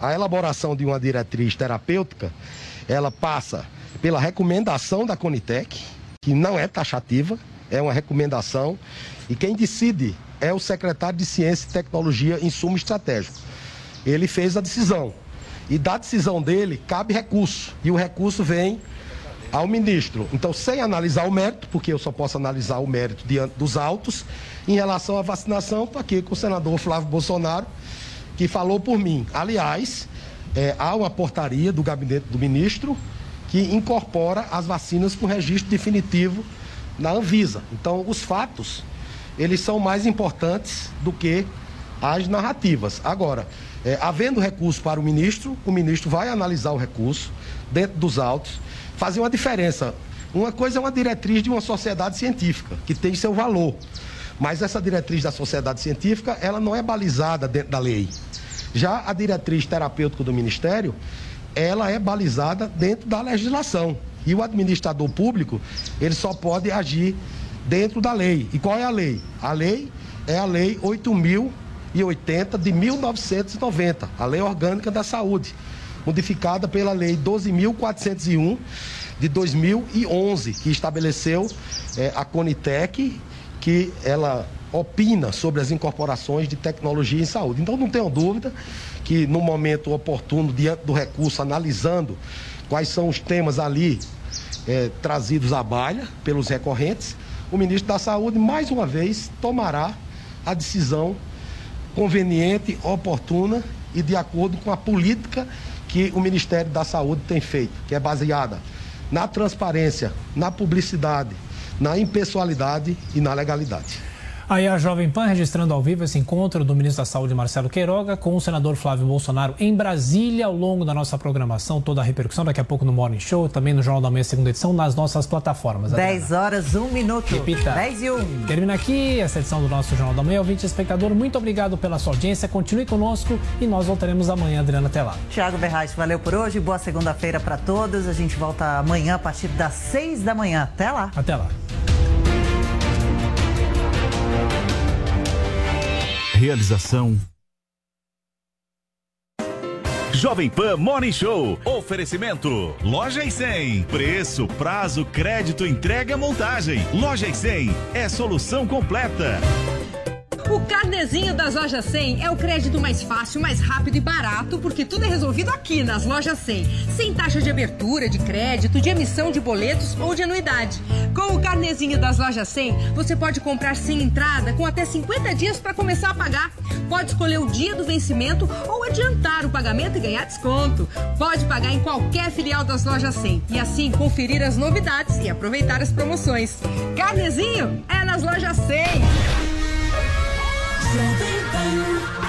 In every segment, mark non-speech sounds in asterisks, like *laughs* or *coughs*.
A elaboração de uma diretriz terapêutica, ela passa pela recomendação da Conitec, que não é taxativa, é uma recomendação, e quem decide é o secretário de Ciência e Tecnologia, Insumo Estratégico. Ele fez a decisão. E da decisão dele cabe recurso. E o recurso vem ao ministro. Então, sem analisar o mérito, porque eu só posso analisar o mérito diante dos autos, em relação à vacinação, estou aqui com o senador Flávio Bolsonaro, que falou por mim. Aliás, é, há uma portaria do gabinete do ministro que incorpora as vacinas com registro definitivo na Anvisa. Então, os fatos, eles são mais importantes do que as narrativas. Agora, é, havendo recurso para o ministro, o ministro vai analisar o recurso dentro dos autos, fazer uma diferença. Uma coisa é uma diretriz de uma sociedade científica, que tem seu valor. Mas essa diretriz da sociedade científica, ela não é balizada dentro da lei. Já a diretriz terapêutica do Ministério, ela é balizada dentro da legislação. E o administrador público, ele só pode agir dentro da lei. E qual é a lei? A lei é a lei 8080 de 1990, a lei orgânica da saúde, modificada pela lei 12401 de 2011, que estabeleceu é, a Conitec, que ela opina sobre as incorporações de tecnologia em saúde. Então não tenho dúvida que no momento oportuno, diante do recurso, analisando quais são os temas ali é, trazidos à baila pelos recorrentes, o ministro da Saúde, mais uma vez, tomará a decisão conveniente, oportuna e de acordo com a política que o Ministério da Saúde tem feito, que é baseada na transparência, na publicidade, na impessoalidade e na legalidade. Aí a Jovem Pan registrando ao vivo esse encontro do ministro da Saúde, Marcelo Queiroga, com o senador Flávio Bolsonaro em Brasília, ao longo da nossa programação, toda a repercussão, daqui a pouco no Morning Show, também no Jornal da Manhã, segunda edição, nas nossas plataformas. 10 horas, 1 minuto. Repita. 10 e 1. Termina aqui essa edição do nosso Jornal da Manhã. Ouvinte espectador, muito obrigado pela sua audiência. Continue conosco e nós voltaremos amanhã, Adriana, até lá. Tiago Berraes, valeu por hoje. Boa segunda-feira para todos. A gente volta amanhã a partir das 6 da manhã. Até lá. Até lá. Realização Jovem Pan Morning Show. Oferecimento. Loja e 100. Preço, prazo, crédito, entrega, montagem. Loja e 100 é solução completa. O carnezinho das lojas 100 é o crédito mais fácil, mais rápido e barato, porque tudo é resolvido aqui nas lojas 100. Sem taxa de abertura, de crédito, de emissão de boletos ou de anuidade. Com o carnezinho das lojas 100, você pode comprar sem entrada com até 50 dias para começar a pagar. Pode escolher o dia do vencimento ou adiantar o pagamento e ganhar desconto. Pode pagar em qualquer filial das lojas 100 e assim conferir as novidades e aproveitar as promoções. Carnezinho é nas lojas 100. Fala,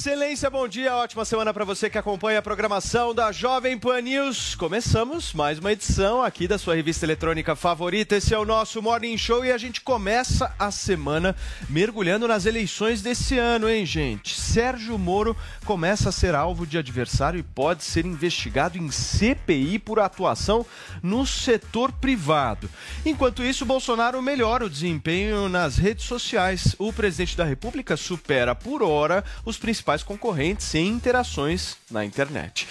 excelência, bom dia, ótima semana para você que acompanha a programação da Jovem Pan News. Começamos mais uma edição aqui da sua revista eletrônica favorita. Esse é o nosso Morning Show e a gente começa a semana mergulhando nas eleições desse ano, hein, gente? Sérgio Moro começa a ser alvo de adversário e pode ser investigado em CPI por atuação no setor privado. Enquanto isso, Bolsonaro melhora o desempenho nas redes sociais. O presidente da República supera por hora os principais concorrentes em interações na internet.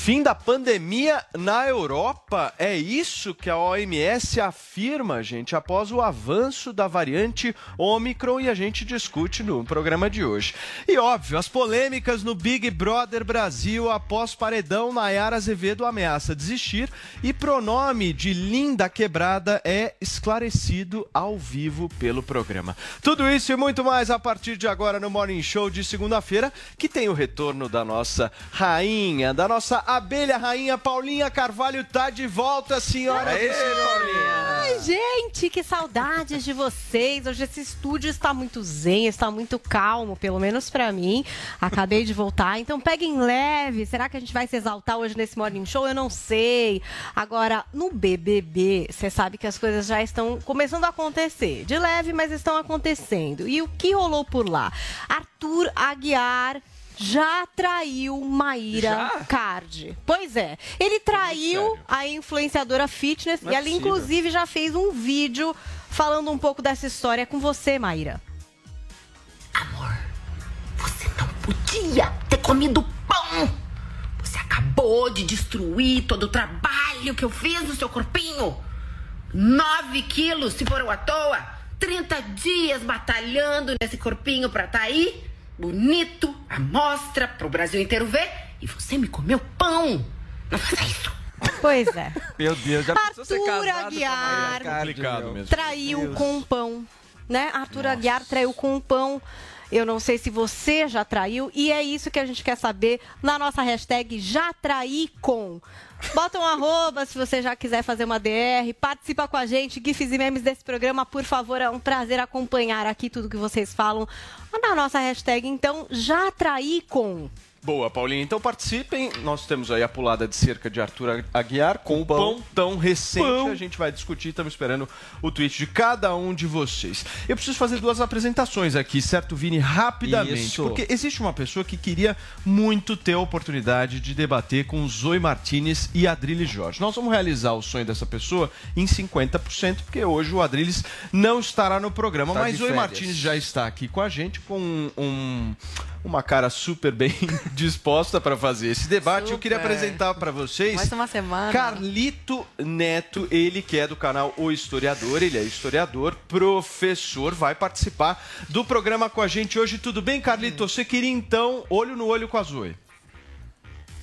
Fim da pandemia na Europa. É isso que a OMS afirma, gente, após o avanço da variante Omicron e a gente discute no programa de hoje. E óbvio, as polêmicas no Big Brother Brasil após paredão Nayara Azevedo ameaça desistir e pronome de Linda Quebrada é esclarecido ao vivo pelo programa. Tudo isso e muito mais a partir de agora no Morning Show de segunda-feira, que tem o retorno da nossa rainha, da nossa abelha rainha Paulinha Carvalho tá de volta, senhora. É isso, Paulinha. Ai, gente, que saudades de vocês. Hoje esse estúdio está muito zen, está muito calmo, pelo menos para mim. Acabei de voltar, então peguem leve. Será que a gente vai se exaltar hoje nesse Morning Show? Eu não sei. Agora, no BBB, você sabe que as coisas já estão começando a acontecer. De leve, mas estão acontecendo. E o que rolou por lá? Arthur Aguiar já traiu Maíra Já? Card. Pois é. Ele traiu a influenciadora fitness Não e é ela, possível. inclusive, já fez um vídeo falando um pouco dessa história com você, Maíra. podia ter comido pão. Você acabou de destruir todo o trabalho que eu fiz no seu corpinho. Nove quilos, se foram à toa. 30 dias batalhando nesse corpinho pra tá aí. Bonito, à mostra, pro Brasil inteiro ver. E você me comeu pão. Não faça isso. Pois é. Meu Deus, já Arthur Aguiar complicado mesmo. traiu com um pão, né? Arthur Aguiar traiu com um pão. Eu não sei se você já traiu e é isso que a gente quer saber na nossa hashtag já traí com. Bota um arroba se você já quiser fazer uma DR, participa com a gente, gifs e memes desse programa, por favor, é um prazer acompanhar aqui tudo que vocês falam na nossa hashtag, então já traí com. Boa, Paulinha. Então participem. Nós temos aí a pulada de cerca de Arthur Aguiar com o pão, tão recente. Pão. A gente vai discutir. Estamos esperando o tweet de cada um de vocês. Eu preciso fazer duas apresentações aqui, certo, Vini? Rapidamente. Isso. Porque existe uma pessoa que queria muito ter a oportunidade de debater com Zoe Martinez e Adriles Jorge. Nós vamos realizar o sonho dessa pessoa em 50%, porque hoje o Adriles não estará no programa. Tá mas Zoe. Martinez já está aqui com a gente com um- um- uma cara super bem disposta para fazer esse debate. Eu queria Super. apresentar para vocês Mais uma semana. Carlito Neto, ele que é do canal O Historiador, ele é historiador, professor, vai participar do programa com a gente hoje. Tudo bem, Carlito? Você queria então olho no olho com a Zoe?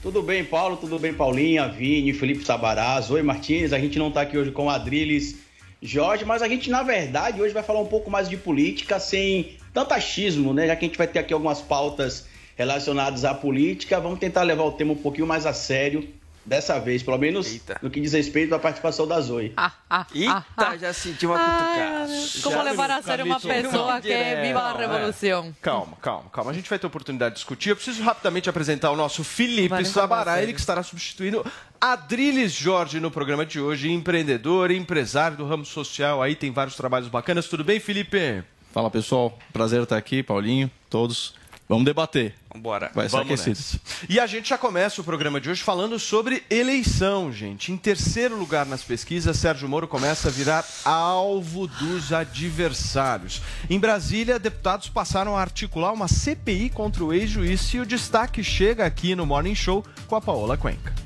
Tudo bem, Paulo? Tudo bem, Paulinha, Vini, Felipe Sabará, Zoe Martins. A gente não está aqui hoje com Adriles Jorge, mas a gente, na verdade, hoje vai falar um pouco mais de política sem tanto achismo, né? Já que a gente vai ter aqui algumas pautas relacionadas à política, vamos tentar levar o tema um pouquinho mais a sério dessa vez, pelo menos no que diz respeito à participação da Zoe. Eita, já senti uma cutucada. Como Já- levar a sério uma pessoa que é viva a é. revolução? Calma, calma, calma. A gente vai ter oportunidade de discutir. Eu preciso rapidamente apresentar o nosso Felipe Sabará, ele que estará substituindo Adriles Jorge no programa de hoje, empreendedor, empresário do ramo social. Aí tem vários trabalhos bacanas. Tudo bem, Felipe? Fala pessoal, prazer estar aqui, Paulinho, todos. Vamos debater. Vambora. Vai ser Vamos aquecido. nessa. E a gente já começa o programa de hoje falando sobre eleição, gente. Em terceiro lugar nas pesquisas, Sérgio Moro começa a virar alvo dos adversários. Em Brasília, deputados passaram a articular uma CPI contra o ex-juiz e o destaque chega aqui no Morning Show com a Paola Cuenca.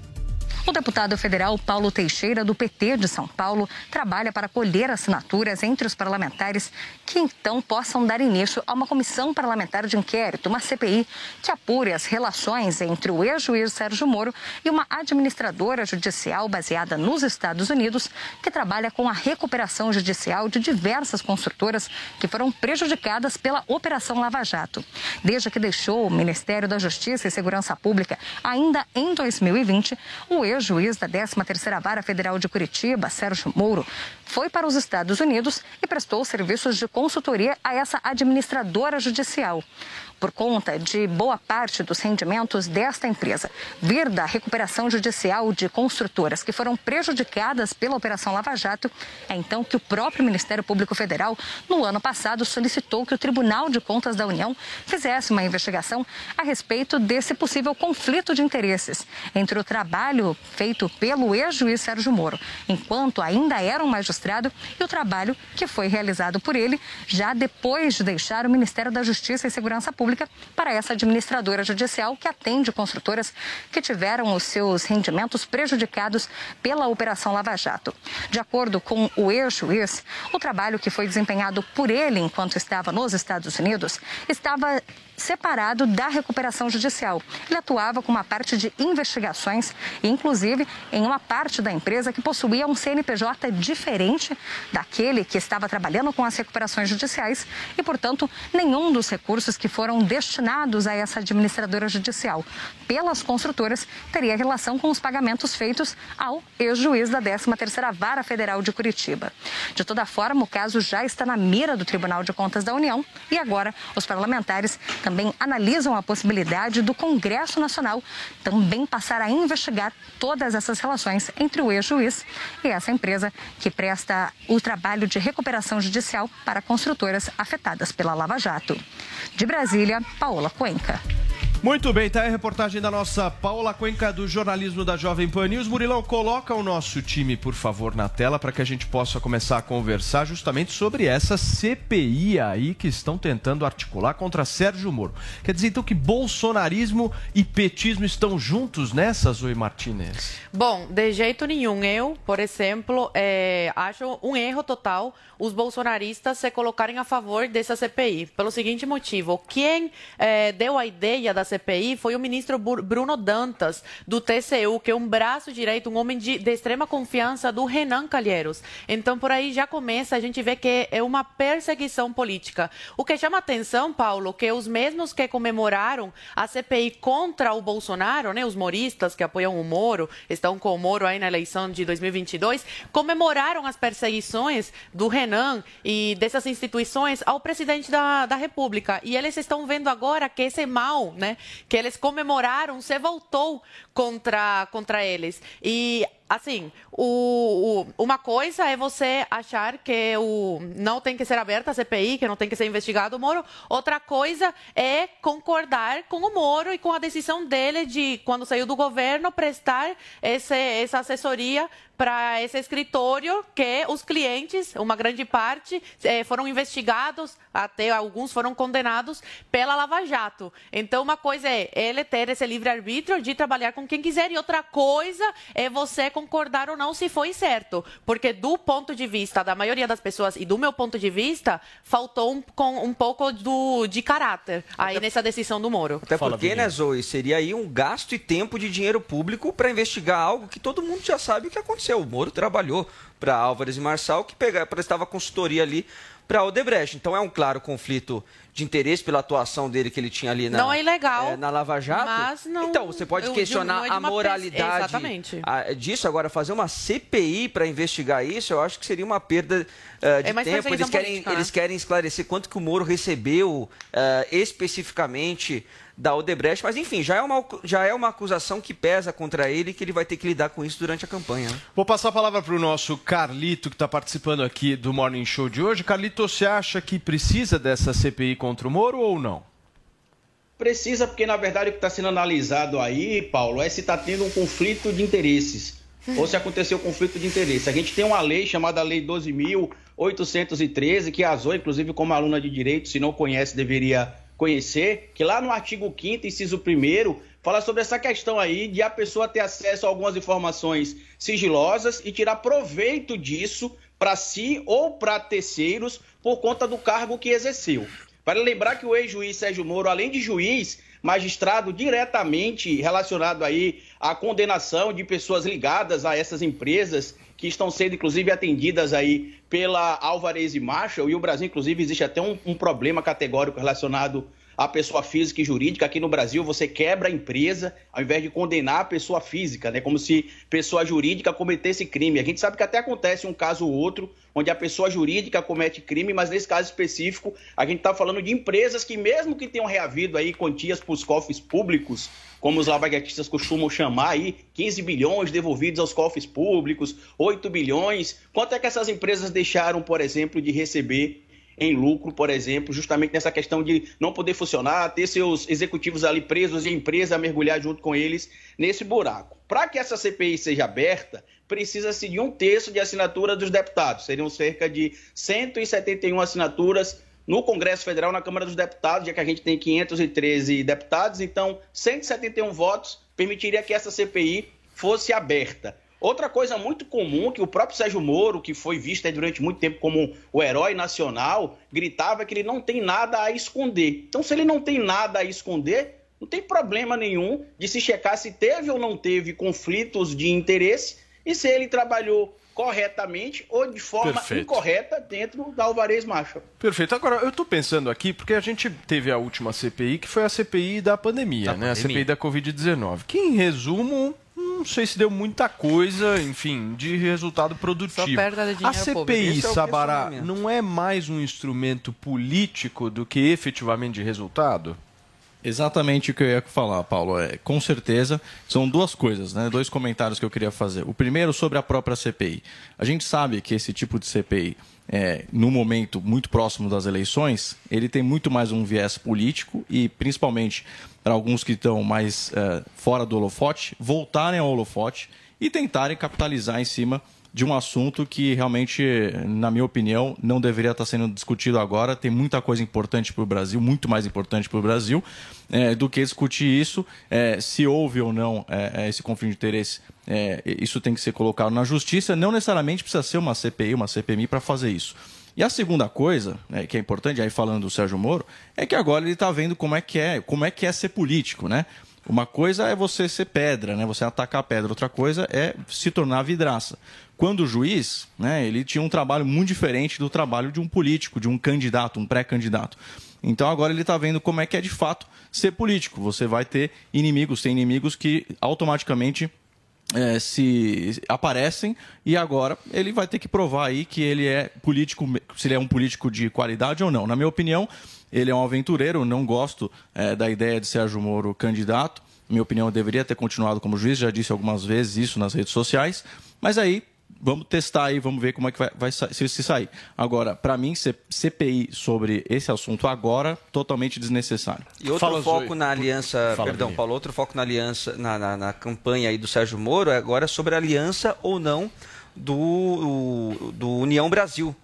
O deputado federal Paulo Teixeira, do PT de São Paulo, trabalha para colher assinaturas entre os parlamentares que então possam dar início a uma comissão parlamentar de inquérito, uma CPI, que apure as relações entre o ex-juiz Sérgio Moro e uma administradora judicial baseada nos Estados Unidos, que trabalha com a recuperação judicial de diversas construtoras que foram prejudicadas pela Operação Lava Jato. Desde que deixou o Ministério da Justiça e Segurança Pública, ainda em 2020, o ex-juiz da 13ª Vara Federal de Curitiba, Sérgio Moro, foi para os Estados Unidos e prestou serviços de consultoria a essa administradora judicial. Por conta de boa parte dos rendimentos desta empresa vir da recuperação judicial de construtoras que foram prejudicadas pela Operação Lava Jato, é então que o próprio Ministério Público Federal, no ano passado, solicitou que o Tribunal de Contas da União fizesse uma investigação a respeito desse possível conflito de interesses entre o trabalho feito pelo ex-juiz Sérgio Moro, enquanto ainda era um magistrado, e o trabalho que foi realizado por ele já depois de deixar o Ministério da Justiça e Segurança Pública para essa administradora judicial que atende construtoras que tiveram os seus rendimentos prejudicados pela Operação Lava Jato. De acordo com o ex-juiz, o trabalho que foi desempenhado por ele enquanto estava nos Estados Unidos estava separado da recuperação judicial. Ele atuava com uma parte de investigações inclusive, inclusive em uma parte da empresa que possuía um CNPJ diferente daquele que estava trabalhando com as recuperações judiciais e, portanto, nenhum dos recursos que foram destinados a essa administradora judicial pelas construtoras teria relação com os pagamentos feitos ao ex-juiz da 13ª Vara Federal de Curitiba. De toda forma, o caso já está na mira do Tribunal de Contas da União e agora os parlamentares também analisam a possibilidade do Congresso Nacional também passar a investigar todas essas relações entre o ex-juiz e essa empresa que presta o trabalho de recuperação judicial para construtoras afetadas pela Lava Jato. De Brasília, Paola Cuenca. Muito bem, tá aí a reportagem da nossa Paula Cuenca do jornalismo da Jovem Pan News. Murilão, coloca o nosso time, por favor, na tela para que a gente possa começar a conversar justamente sobre essa CPI aí que estão tentando articular contra Sérgio Moro. Quer dizer então que bolsonarismo e petismo estão juntos nessa, Zoe Martinez? Bom, de jeito nenhum. Eu, por exemplo, é, acho um erro total os bolsonaristas se colocarem a favor dessa CPI. Pelo seguinte motivo: quem é, deu a ideia da CPI foi o ministro Bruno Dantas, do TCU, que é um braço direito, um homem de, de extrema confiança do Renan Calheiros. Então, por aí já começa a gente ver que é uma perseguição política. O que chama atenção, Paulo, que os mesmos que comemoraram a CPI contra o Bolsonaro, né, os moristas que apoiam o Moro, estão com o Moro aí na eleição de 2022, comemoraram as perseguições do Renan e dessas instituições ao presidente da, da República. E eles estão vendo agora que esse mal, né, que eles comemoraram, se voltou contra, contra eles. E assim, o, o, uma coisa é você achar que o, não tem que ser aberta a CPI, que não tem que ser investigado o Moro. Outra coisa é concordar com o Moro e com a decisão dele de, quando saiu do governo, prestar esse, essa assessoria para esse escritório que os clientes, uma grande parte, eh, foram investigados, até alguns foram condenados pela Lava Jato. Então, uma coisa é ele ter esse livre-arbítrio de trabalhar com quem quiser, e outra coisa é você concordar ou não se foi certo. Porque, do ponto de vista da maioria das pessoas e do meu ponto de vista, faltou um, com, um pouco do, de caráter aí Até... nessa decisão do Moro. Até porque, né, Zoe, seria aí um gasto e tempo de dinheiro público para investigar algo que todo mundo já sabe o que aconteceu aconteceu. O Moro trabalhou para Álvares e Marçal, que pegava, prestava consultoria ali para Odebrecht. Então é um claro conflito de interesse pela atuação dele que ele tinha ali na, não é ilegal, é, na Lava Jato. Mas não, então, você pode questionar é a moralidade a, disso. Agora, fazer uma CPI para investigar isso, eu acho que seria uma perda uh, de é tempo. Eles querem, política, né? eles querem esclarecer quanto que o Moro recebeu uh, especificamente da Odebrecht, mas enfim, já é, uma, já é uma acusação que pesa contra ele e que ele vai ter que lidar com isso durante a campanha. Vou passar a palavra para o nosso Carlito, que está participando aqui do Morning Show de hoje. Carlito, você acha que precisa dessa CPI contra o Moro ou não? Precisa, porque na verdade o que está sendo analisado aí, Paulo, é se está tendo um conflito de interesses. ou se aconteceu conflito de interesse. A gente tem uma lei chamada Lei 12.813, que a Zoe, inclusive como aluna de direito, se não conhece, deveria conhecer, que lá no artigo 5 inciso 1 fala sobre essa questão aí de a pessoa ter acesso a algumas informações sigilosas e tirar proveito disso para si ou para terceiros por conta do cargo que exerceu. Para lembrar que o ex-juiz Sérgio Moro, além de juiz, magistrado diretamente relacionado aí à condenação de pessoas ligadas a essas empresas que estão sendo inclusive atendidas aí pela Alvarez e Marshall, e o Brasil inclusive existe até um, um problema categórico relacionado à pessoa física e jurídica. Aqui no Brasil você quebra a empresa ao invés de condenar a pessoa física, né? Como se pessoa jurídica cometesse crime. A gente sabe que até acontece um caso ou outro onde a pessoa jurídica comete crime, mas nesse caso específico a gente está falando de empresas que mesmo que tenham reavido aí quantias para os cofres públicos, como os lavaguetistas costumam chamar aí, 15 bilhões devolvidos aos cofres públicos, 8 bilhões. Quanto é que essas empresas deixaram, por exemplo, de receber em lucro, por exemplo, justamente nessa questão de não poder funcionar, ter seus executivos ali presos e a empresa mergulhar junto com eles nesse buraco. Para que essa CPI seja aberta, precisa-se de um terço de assinatura dos deputados. Seriam cerca de 171 assinaturas no Congresso Federal, na Câmara dos Deputados, já que a gente tem 513 deputados, então 171 votos permitiria que essa CPI fosse aberta. Outra coisa muito comum que o próprio Sérgio Moro, que foi visto durante muito tempo como o herói nacional, gritava que ele não tem nada a esconder. Então, se ele não tem nada a esconder, Não tem problema nenhum de se checar se teve ou não teve conflitos de interesse e se ele trabalhou corretamente ou de forma Perfeito. incorreta dentro da Alvarez Macho. Perfeito. Agora, eu estou pensando aqui, porque a gente teve a última CPI, que foi a CPI da pandemia, da né? Pandemia. A CPI da Covid-19. Que, em resumo, não sei se deu muita coisa, enfim, de resultado produtivo. a CPI, é Sabará, não é mais um instrumento político do que efetivamente de resultado? Exatamente o que eu ia falar, Paulo. É, com certeza, são duas coisas, né? dois comentários que eu queria fazer. O primeiro sobre a própria CPI. A gente sabe que esse tipo de CPI, é, no momento muito próximo das eleições, ele tem muito mais um viés político e, principalmente para alguns que estão mais é, fora do holofote, voltarem ao holofote e tentarem capitalizar em cima de um assunto que realmente, na minha opinião, não deveria estar sendo discutido agora. Tem muita coisa importante para o Brasil, muito mais importante para o Brasil, é, do que discutir isso. É, se houve ou não é, é esse conflito de interesse, é, isso tem que ser colocado na justiça. Não necessariamente precisa ser uma CPI, uma CPMI para fazer isso. E a segunda coisa, né, que é importante, aí falando do Sérgio Moro, é que agora ele está vendo como é que é, como é que é ser político, né? Uma coisa é você ser pedra, né? Você atacar pedra. Outra coisa é se tornar vidraça. Quando o juiz, né, ele tinha um trabalho muito diferente do trabalho de um político, de um candidato, um pré-candidato. Então agora ele está vendo como é que é de fato ser político. Você vai ter inimigos, tem inimigos que automaticamente é, se aparecem e agora ele vai ter que provar aí que ele é político, se ele é um político de qualidade ou não. Na minha opinião, ele é um aventureiro, não gosto é, da ideia de Sérgio Moro candidato. Minha opinião, deveria ter continuado como juiz, já disse algumas vezes isso nas redes sociais. Mas aí, vamos testar aí, vamos ver como é que vai, vai se, se sair. Agora, para mim, CPI sobre esse assunto agora, totalmente desnecessário. E outro Fala, foco Zoe. na aliança, Fala, perdão, Paulo, outro foco na aliança, na, na, na campanha aí do Sérgio Moro é agora sobre a aliança ou não do, do União Brasil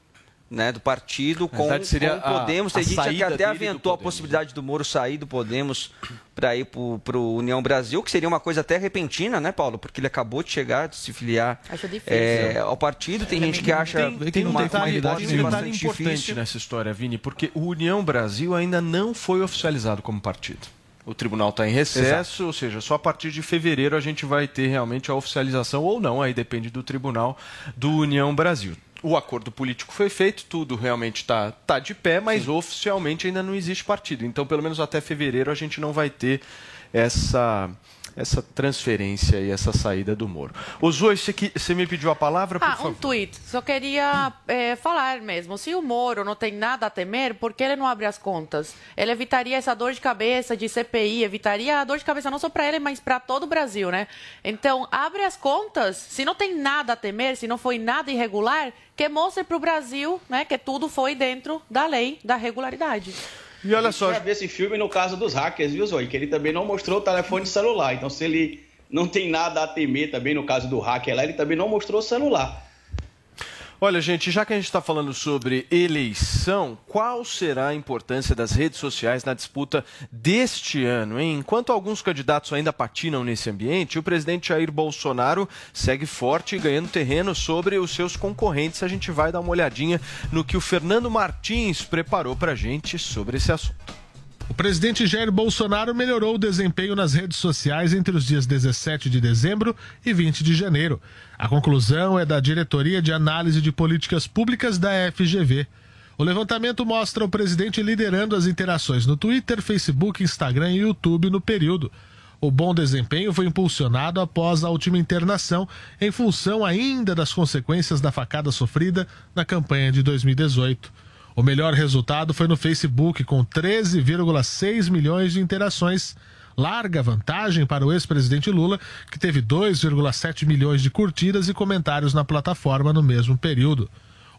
né, do partido com, seria com o Podemos. Tem gente que até aventou a possibilidade do Moro sair do Podemos para ir para o União Brasil, que seria uma coisa até repentina, né, Paulo? Porque ele acabou de chegar, de se filiar é, ao partido. Tem gente que acha tem, tem uma, um detalhe, uma tem um detalhe importante difícil. nessa história, Vini, porque o União Brasil ainda não foi oficializado como partido. O tribunal está em recesso, Exato. ou seja, só a partir de fevereiro a gente vai ter realmente a oficialização ou não, aí depende do tribunal do União Brasil o acordo político foi feito, tudo realmente está tá de pé, mas Sim. oficialmente ainda não existe partido. Então, pelo menos até fevereiro, a gente não vai ter essa essa transferência e essa saída do Moro. O Zoe, você, você me pediu a palavra, por ah, favor. um tweet. Só queria é, falar mesmo. Se o Moro não tem nada a temer, por que ele não abre as contas? Ele evitaria essa dor de cabeça de CPI, evitaria a dor de cabeça não só para ele, mas para todo o Brasil, né? Então, abre as contas. Se não tem nada a temer, se não foi nada irregular, que mostre para o Brasil né, que tudo foi dentro da lei, da regularidade. E olha só. já esse filme no caso dos hackers, viu, Zoe? Que ele também não mostrou o telefone celular. Então, se ele não tem nada a temer também no caso do hacker lá, ele também não mostrou o celular. Olha, gente, já que a gente está falando sobre eleição, qual será a importância das redes sociais na disputa deste ano? Hein? Enquanto alguns candidatos ainda patinam nesse ambiente, o presidente Jair Bolsonaro segue forte ganhando terreno sobre os seus concorrentes. A gente vai dar uma olhadinha no que o Fernando Martins preparou para a gente sobre esse assunto. O presidente Jair Bolsonaro melhorou o desempenho nas redes sociais entre os dias 17 de dezembro e 20 de janeiro. A conclusão é da Diretoria de Análise de Políticas Públicas da FGV. O levantamento mostra o presidente liderando as interações no Twitter, Facebook, Instagram e YouTube no período. O bom desempenho foi impulsionado após a última internação, em função ainda das consequências da facada sofrida na campanha de 2018. O melhor resultado foi no Facebook, com 13,6 milhões de interações. Larga vantagem para o ex-presidente Lula, que teve 2,7 milhões de curtidas e comentários na plataforma no mesmo período.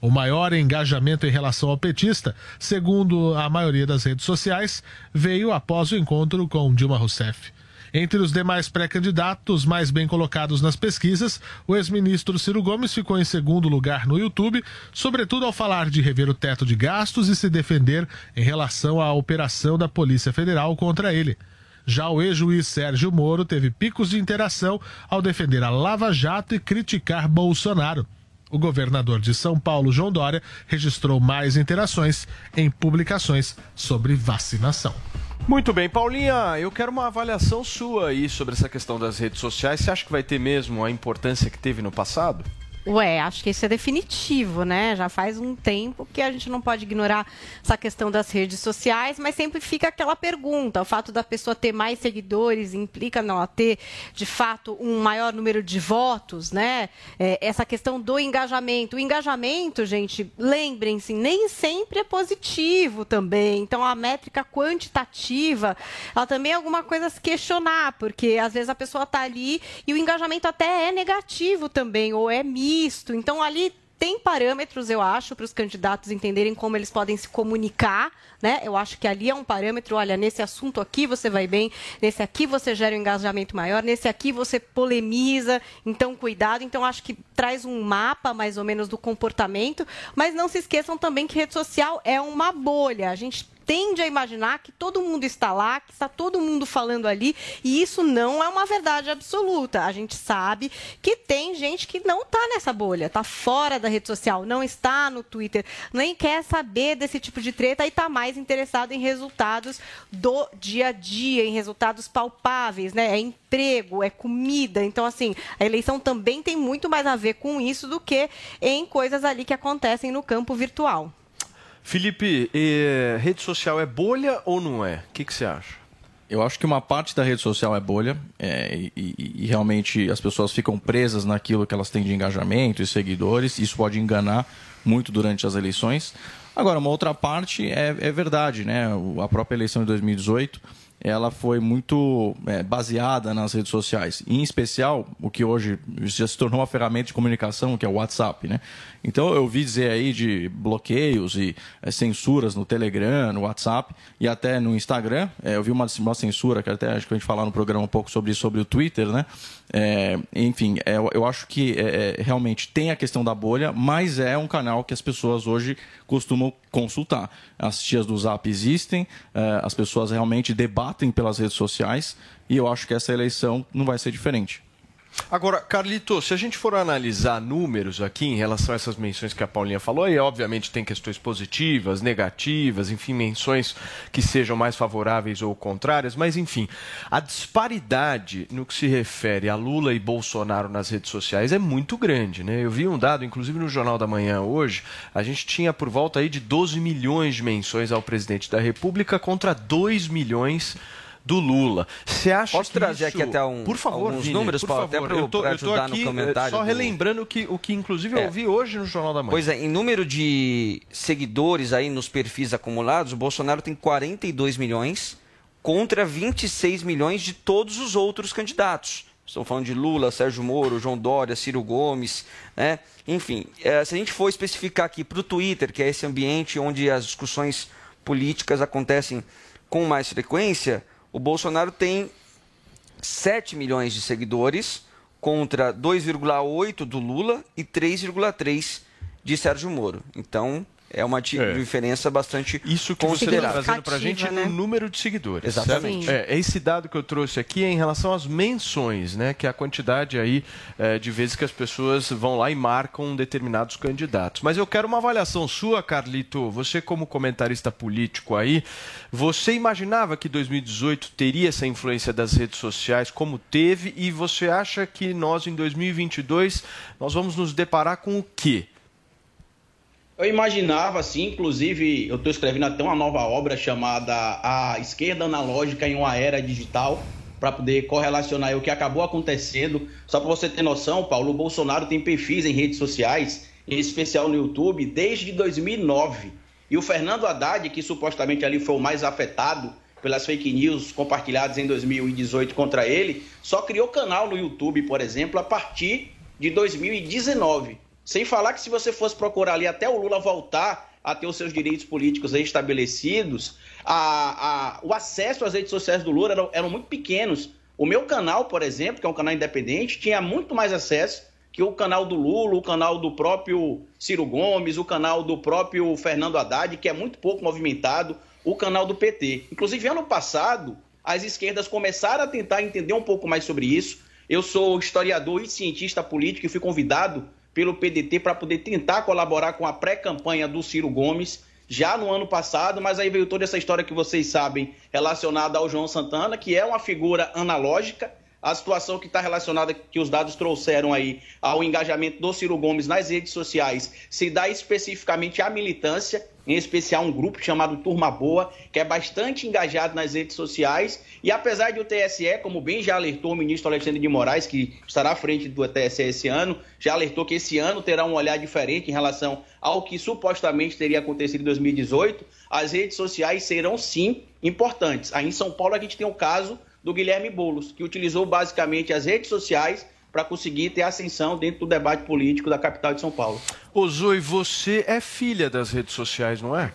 O maior engajamento em relação ao petista, segundo a maioria das redes sociais, veio após o encontro com Dilma Rousseff. Entre os demais pré-candidatos mais bem colocados nas pesquisas, o ex-ministro Ciro Gomes ficou em segundo lugar no YouTube, sobretudo ao falar de rever o teto de gastos e se defender em relação à operação da Polícia Federal contra ele. Já o ex-juiz Sérgio Moro teve picos de interação ao defender a Lava Jato e criticar Bolsonaro. O governador de São Paulo, João Dória, registrou mais interações em publicações sobre vacinação. Muito bem, Paulinha, eu quero uma avaliação sua aí sobre essa questão das redes sociais. Você acha que vai ter mesmo a importância que teve no passado? Ué, acho que isso é definitivo, né? Já faz um tempo que a gente não pode ignorar essa questão das redes sociais, mas sempre fica aquela pergunta: o fato da pessoa ter mais seguidores implica não ter, de fato, um maior número de votos, né? É, essa questão do engajamento. O engajamento, gente, lembrem-se, nem sempre é positivo também. Então, a métrica quantitativa, ela também é alguma coisa a se questionar, porque às vezes a pessoa está ali e o engajamento até é negativo também, ou é mínimo Então, ali tem parâmetros, eu acho, para os candidatos entenderem como eles podem se comunicar, né? Eu acho que ali é um parâmetro, olha, nesse assunto aqui você vai bem, nesse aqui você gera um engajamento maior, nesse aqui você polemiza, então cuidado. Então acho que traz um mapa mais ou menos do comportamento, mas não se esqueçam também que rede social é uma bolha. A gente tende a imaginar que todo mundo está lá, que está todo mundo falando ali, e isso não é uma verdade absoluta. A gente sabe que tem gente que não está nessa bolha, está fora da rede social, não está no Twitter, nem quer saber desse tipo de treta e está mais interessado em resultados do dia a dia, em resultados palpáveis, né? É emprego, é comida. Então, assim, a eleição também tem muito mais a ver com isso do que em coisas ali que acontecem no campo virtual. Felipe, rede social é bolha ou não é? O que, que você acha? Eu acho que uma parte da rede social é bolha é, e, e, e, realmente as pessoas ficam presas naquilo que elas têm de engajamento e seguidores. Isso pode enganar muito durante as eleições. Agora, uma outra parte é, é verdade, né? A própria eleição de 2018 ela foi muito é, baseada nas redes sociais, em especial o que hoje já se tornou uma ferramenta de comunicação, que é o WhatsApp, né? Então eu vi dizer aí de bloqueios e é, censuras no Telegram, no WhatsApp e até no Instagram. É, eu vi uma, uma censura, que até acho que a gente falar no programa um pouco sobre sobre o Twitter, né? É, enfim, é, eu acho que é, é, realmente tem a questão da bolha, mas é um canal que as pessoas hoje costumam consultar. As tias do Zap existem, as pessoas realmente debatem pelas redes sociais e eu acho que essa eleição não vai ser diferente. Agora, Carlito, se a gente for analisar números aqui em relação a essas menções que a Paulinha falou, e obviamente tem questões positivas, negativas, enfim, menções que sejam mais favoráveis ou contrárias, mas enfim, a disparidade no que se refere a Lula e Bolsonaro nas redes sociais é muito grande, né? Eu vi um dado, inclusive no Jornal da Manhã hoje, a gente tinha por volta aí de 12 milhões de menções ao presidente da República contra 2 milhões do Lula. Você acha Posso que trazer isso... aqui até um, por favor, alguns Vini, números, Paulo, até para ajudar aqui, no comentário. Só do... relembrando o que, o que inclusive eu é. ouvi hoje no Jornal da Manhã. Pois é, em número de seguidores aí nos perfis acumulados, o Bolsonaro tem 42 milhões contra 26 milhões de todos os outros candidatos. Estamos falando de Lula, Sérgio Moro, João Dória, Ciro Gomes, né? Enfim, é, se a gente for especificar aqui para o Twitter, que é esse ambiente onde as discussões políticas acontecem com mais frequência, o Bolsonaro tem 7 milhões de seguidores contra 2,8 do Lula e 3,3 de Sérgio Moro. Então, é uma é. diferença bastante Isso que você está trazendo para a gente né? no número de seguidores. Exatamente. É, é, esse dado que eu trouxe aqui é em relação às menções, né? Que é a quantidade aí é, de vezes que as pessoas vão lá e marcam determinados candidatos. Mas eu quero uma avaliação sua, Carlito. Você como comentarista político aí, você imaginava que 2018 teria essa influência das redes sociais como teve e você acha que nós em 2022 nós vamos nos deparar com o quê? Eu imaginava, assim, inclusive, eu estou escrevendo até uma nova obra chamada A Esquerda Analógica em uma Era Digital, para poder correlacionar o que acabou acontecendo. Só para você ter noção, Paulo, o Bolsonaro tem perfis em redes sociais, em especial no YouTube, desde 2009. E o Fernando Haddad, que supostamente ali foi o mais afetado pelas fake news compartilhadas em 2018 contra ele, só criou canal no YouTube, por exemplo, a partir de 2019. Sem falar que se você fosse procurar ali até o Lula voltar a ter os seus direitos políticos estabelecidos, a, a, o acesso às redes sociais do Lula eram, eram muito pequenos. O meu canal, por exemplo, que é um canal independente, tinha muito mais acesso que o canal do Lula, o canal do próprio Ciro Gomes, o canal do próprio Fernando Haddad, que é muito pouco movimentado, o canal do PT. Inclusive, ano passado, as esquerdas começaram a tentar entender um pouco mais sobre isso. Eu sou historiador e cientista político e fui convidado pelo PDT para poder tentar colaborar com a pré-campanha do Ciro Gomes. já no ano passado, mas aí veio toda essa história que vocês sabem relacionada ao João Santana, que é uma figura analógica, a situação que está relacionada, que os dados trouxeram aí, ao engajamento do Ciro Gomes nas redes sociais, se dá especificamente à militância, em especial um grupo chamado Turma Boa, que é bastante engajado nas redes sociais. E apesar de o TSE, como bem já alertou o ministro Alexandre de Moraes, que estará à frente do TSE esse ano, já alertou que esse ano terá um olhar diferente em relação ao que supostamente teria acontecido em 2018, as redes sociais serão sim importantes. Aí em São Paulo a gente tem o caso do Guilherme Boulos, que utilizou basicamente as redes sociais para conseguir ter ascensão dentro do debate político da capital de São Paulo. Ô Zoe, você é filha das redes sociais, não é?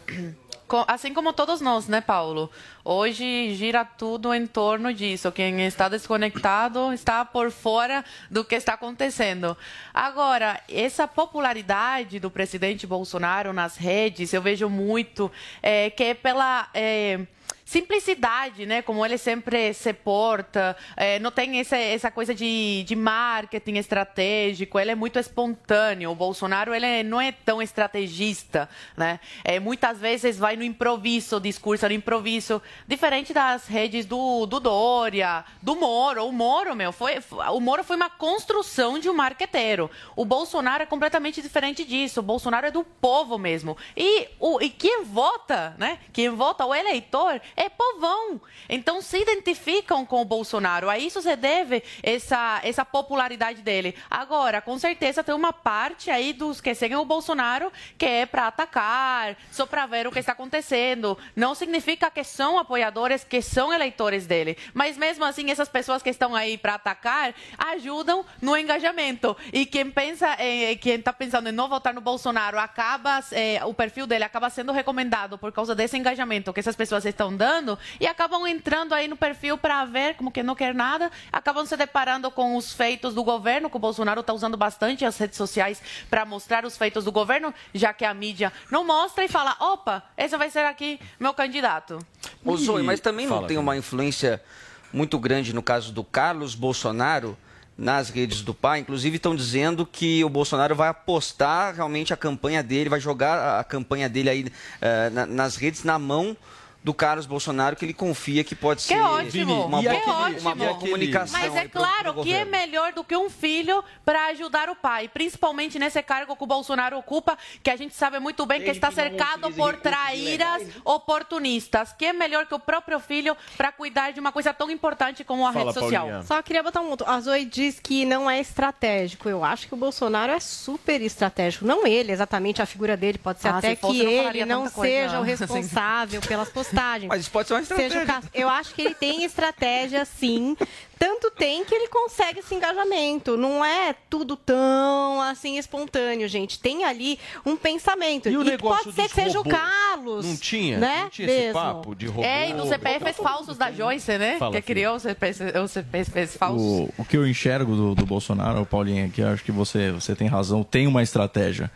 Assim como todos nós, né, Paulo? Hoje gira tudo em torno disso. Quem está desconectado está por fora do que está acontecendo. Agora, essa popularidade do presidente Bolsonaro nas redes, eu vejo muito é, que é pela. É, simplicidade, né? Como ele sempre se porta, é, não tem essa, essa coisa de, de marketing estratégico, ele é muito espontâneo. O Bolsonaro ele não é tão estrategista, né? É, muitas vezes vai no improviso, discurso no improviso, diferente das redes do, do Dória, do Moro. O Moro, meu, foi, o Moro foi uma construção de um marqueteiro. O Bolsonaro é completamente diferente disso. O Bolsonaro é do povo mesmo. E, o, e quem vota, né? Quem vota, o eleitor, é povão. Então se identificam com o Bolsonaro. A isso se deve essa, essa popularidade dele. Agora, com certeza tem uma parte aí dos que seguem o Bolsonaro que é para atacar, só para ver o que está acontecendo. Não significa que são apoiadores, que são eleitores dele. Mas mesmo assim, essas pessoas que estão aí para atacar ajudam no engajamento. E quem pensa, eh, quem está pensando em não votar no Bolsonaro, acaba, eh, o perfil dele acaba sendo recomendado por causa desse engajamento que essas pessoas estão dando e acabam entrando aí no perfil para ver como que não quer nada, acabam se deparando com os feitos do governo, que o Bolsonaro está usando bastante as redes sociais para mostrar os feitos do governo, já que a mídia não mostra e fala, opa, esse vai ser aqui meu candidato. Ô Zoe, mas também não tem uma influência muito grande no caso do Carlos Bolsonaro nas redes do pai. Inclusive estão dizendo que o Bolsonaro vai apostar realmente a campanha dele, vai jogar a campanha dele aí uh, nas redes na mão do Carlos Bolsonaro que ele confia que pode ser que ótimo. uma, que boa, ótimo. uma boa comunicação. Mas é claro que é melhor do que um filho para ajudar o pai, principalmente nesse cargo que o Bolsonaro ocupa, que a gente sabe muito bem que está cercado por traíras oportunistas. Que é melhor que o próprio filho para cuidar de uma coisa tão importante como a Fala, rede social. Paulinha. Só queria botar um ponto. A Zoe diz que não é estratégico. Eu acho que o Bolsonaro é super estratégico. Não ele, exatamente a figura dele. Pode ser ah, até que ele não seja o responsável *laughs* pelas postagens postagem. Mas isso pode ser uma estratégia. Seja, eu acho que ele tem estratégia, sim. Tanto tem que ele consegue esse engajamento. Não é tudo tão assim espontâneo, gente. Tem ali um pensamento. E, o e pode ser que seja o Carlos. Não tinha? Né? Não tinha esse papo de robô. É, e dos CPFs falsos da Joyce, né? Fala, que criou os CPFs, falsos. O, o, que eu enxergo do, do Bolsonaro, Paulinho, aqui, acho que você, você tem razão, tem uma estratégia.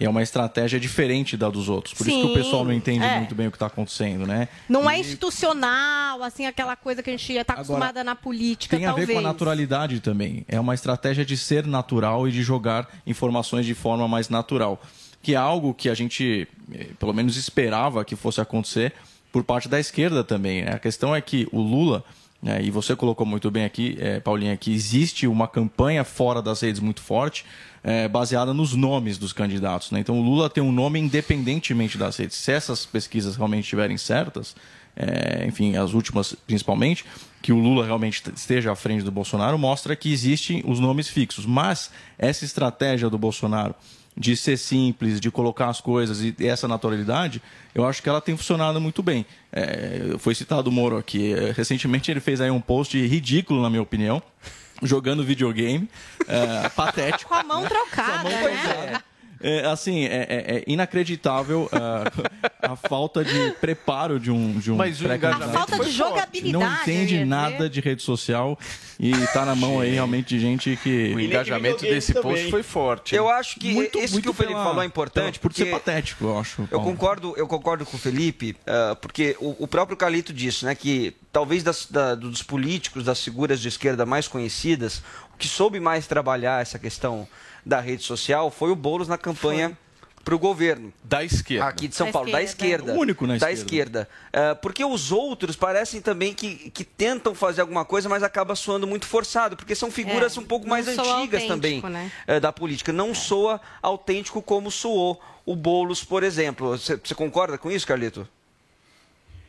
E é uma estratégia diferente da dos outros. Por Sim, isso que o pessoal não entende é. muito bem o que está acontecendo, né? Não é e... é institucional, assim, aquela coisa que a gente está acostumada na política, Tem a ver com a naturalidade também. É uma estratégia de ser natural e de jogar informações de forma mais natural. Que é algo que a gente, eh, pelo menos, esperava que fosse acontecer por parte da esquerda também. Né? A questão é que o Lula... É, e você colocou muito bem aqui, é, Paulinha, que existe uma campanha fora das redes muito forte, é, baseada nos nomes dos candidatos. Né? Então o Lula tem um nome independentemente das redes. Se essas pesquisas realmente estiverem certas, é, enfim, as últimas principalmente, que o Lula realmente esteja à frente do Bolsonaro, mostra que existem os nomes fixos. Mas essa estratégia do Bolsonaro de ser simples, de colocar as coisas e essa naturalidade, eu acho que ela tem funcionado muito bem. É, foi citado o Moro aqui. É, recentemente ele fez aí um post ridículo, na minha opinião, jogando videogame. É, patético. Com a mão trocada, Com a mão né? É, assim, é, é, é inacreditável uh, a falta de preparo de um, de um Mas o A falta de jogabilidade. Não entende nada de rede social e está na mão aí realmente de gente que... O engajamento desse post foi forte. Eu acho que muito, isso muito que o Felipe pela, falou é importante. Por ser patético, eu acho. Eu concordo, eu concordo com o Felipe, uh, porque o, o, próprio Calito disse né, que talvez das, da, dos políticos, das figuras de esquerda mais conhecidas, o que soube mais trabalhar essa questão da rede social foi o Boulos na campanha foi. para o governo. Da esquerda. Aqui de São da Paulo, esquerda. da esquerda. O único na da esquerda. esquerda. Uh, porque os outros parecem também que, que tentam fazer alguma coisa, mas acaba soando muito forçado, porque são figuras é, um pouco mais antigas também né? uh, da política. Não é. soa autêntico como soou o Boulos, por exemplo. Você concorda com isso, Carlito?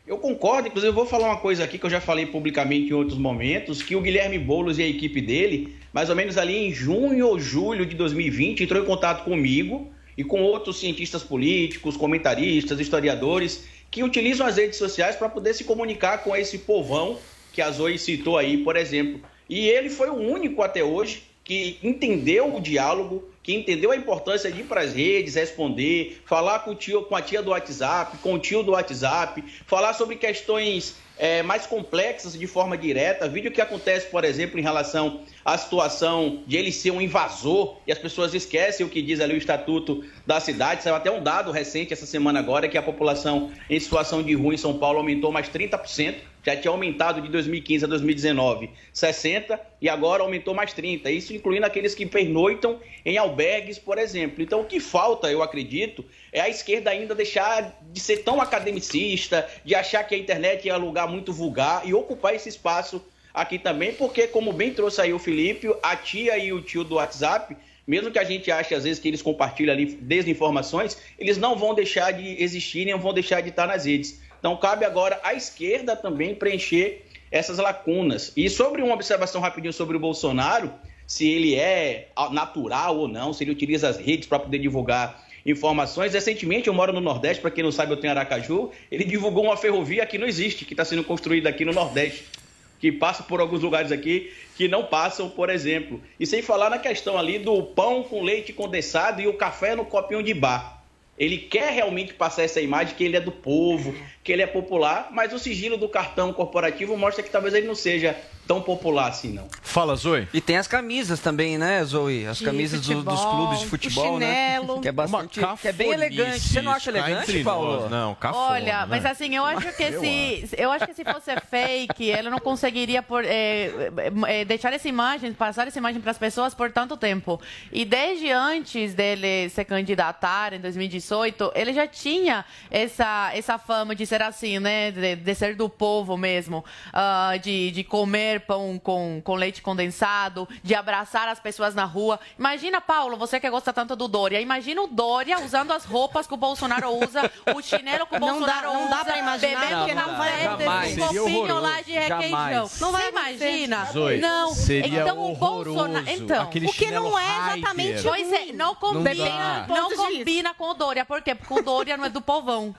Eu concordo, inclusive eu vou falar uma coisa aqui que eu já falei publicamente em outros momentos, que o Guilherme Boulos e a equipe dele, mais ou menos ali em junho ou julho de 2020, entrou em contato comigo e com outros cientistas políticos, comentaristas, historiadores, que utilizam as redes sociais para poder se comunicar com esse povão que a Zoe citou aí, por exemplo. E ele foi o único até hoje que entendeu o diálogo, que entendeu a importância de ir para as redes, responder, falar com, o tio, com a tia do WhatsApp, com o tio do WhatsApp, falar sobre questões é, mais complexas de forma direta. Vídeo que acontece, por exemplo, em relação à situação de ele ser um invasor e as pessoas esquecem o que diz ali o estatuto da cidade. Saiu até um dado recente essa semana agora que a população em situação de rua em São Paulo aumentou mais 30% já tinha aumentado de 2015 a 2019 60 e agora aumentou mais 30. Isso incluindo aqueles que pernoitam em albergues, por exemplo. Então o que falta, eu acredito, é a esquerda ainda deixar de ser tão academicista, de achar que a internet é um lugar muito vulgar e ocupar esse espaço aqui também, porque como bem trouxe aí o Felipe, a tia e o tio do WhatsApp, mesmo que a gente ache às vezes que eles compartilham ali desinformações, eles não vão deixar de existir, nem vão deixar de estar nas redes. Então cabe agora à esquerda também preencher essas lacunas. E sobre uma observação rapidinho sobre o Bolsonaro, se ele é natural ou não, se ele utiliza as redes para poder divulgar informações. Recentemente, eu moro no Nordeste, para quem não sabe, eu tenho Aracaju. Ele divulgou uma ferrovia que não existe, que está sendo construída aqui no Nordeste, que passa por alguns lugares aqui que não passam, por exemplo. E sem falar na questão ali do pão com leite condensado e o café no copinho de bar. Ele quer realmente passar essa imagem que ele é do povo, que ele é popular, mas o sigilo do cartão corporativo mostra que talvez ele não seja tão popular assim, não. Fala, Zoe. E tem as camisas também, né, Zoe? As de camisas futebol, do, dos clubes de futebol, né? Que é bastante. que é bem elegante. Você não acha elegante, Paulo? Nós. Não, cafona, Olha, mas assim, eu acho que se. Eu acho que se fosse fake, ela não conseguiria por, é, é, deixar essa imagem, passar essa imagem para as pessoas por tanto tempo. E desde antes dele se candidatar em 2018, ele já tinha essa, essa fama de ser assim, né? De, de ser do povo mesmo. Uh, de, de comer pão com, com leite condensado, de abraçar as pessoas na rua. Imagina, Paulo, você que gosta tanto do Dória, imagina o Dória usando as roupas que o Bolsonaro usa, o chinelo que o Bolsonaro não dá, não dá pra imaginar, bebendo que não vai um copinho lá de requeijão. Não vai imagina? Zoe, não. Seria então o Bolsonaro, então, o que não é exatamente Pois é, não combina, não, não combina com o Dória, por quê? Porque o Dória não é do povão.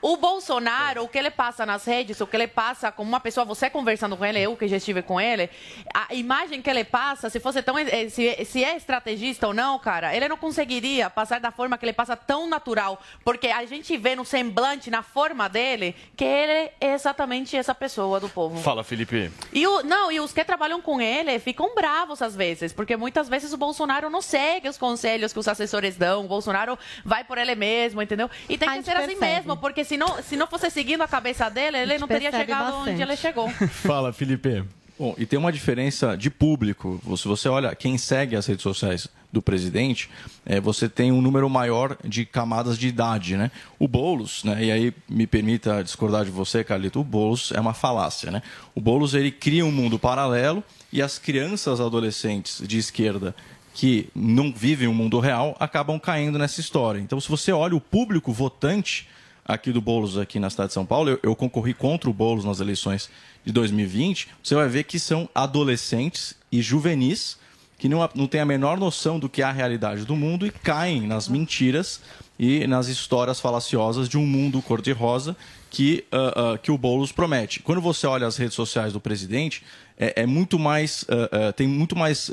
O Bolsonaro, o que ele passa nas redes, o que ele passa como uma pessoa, você conversando com ele, eu que já estive com ele, a imagem que ele passa, se fosse tão. Eh, se, se é estrategista ou não, cara, ele não conseguiria passar da forma que ele passa tão natural. Porque a gente vê no semblante, na forma dele, que ele é exatamente essa pessoa do povo. Fala, Felipe. E o, não, e os que trabalham com ele ficam bravos às vezes, porque muitas vezes o Bolsonaro não segue os conselhos que os assessores dão, o Bolsonaro vai por ele mesmo, entendeu? E tem que ser assim mesmo, porque porque se não, se não fosse seguindo a cabeça dele, ele não teria chegado bastante. onde ele chegou. *laughs* Fala, Felipe. Bom, e tem uma diferença de público. Se você olha quem segue as redes sociais do presidente, é, você tem um número maior de camadas de idade, né? O Boulos, né? E aí me permita discordar de você, Carlito, o Boulos é uma falácia, né? O Boulos ele cria um mundo paralelo e as crianças adolescentes de esquerda que não vivem o um mundo real acabam caindo nessa história. Então, se você olha o público votante aqui do Boulos aqui na cidade de São Paulo, eu, eu concorri contra o Boulos nas eleições de 2020, você vai ver que são adolescentes e juvenis que não, não têm a menor noção do que é a realidade do mundo e caem nas mentiras e nas histórias falaciosas de um mundo cor-de-rosa que, uh, uh, que o Boulos promete. Quando você olha as redes sociais do presidente, é, é muito mais uh, tem muito mais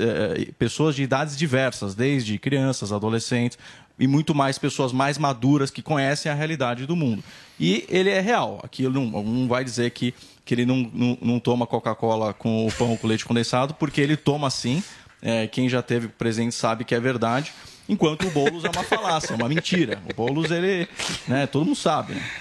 pessoas de idades diversas, desde crianças, adolescentes, e muito mais pessoas mais maduras que conhecem a realidade do mundo. E ele é real. Aqui não, não vai dizer que, que ele não, não, não toma Coca-Cola com o pão com leite condensado, porque ele toma sim. É, quem já teve presente sabe que é verdade. Enquanto o Boulos é uma falácia, é uma mentira. O Boulos, ele. Né, todo mundo sabe. Né?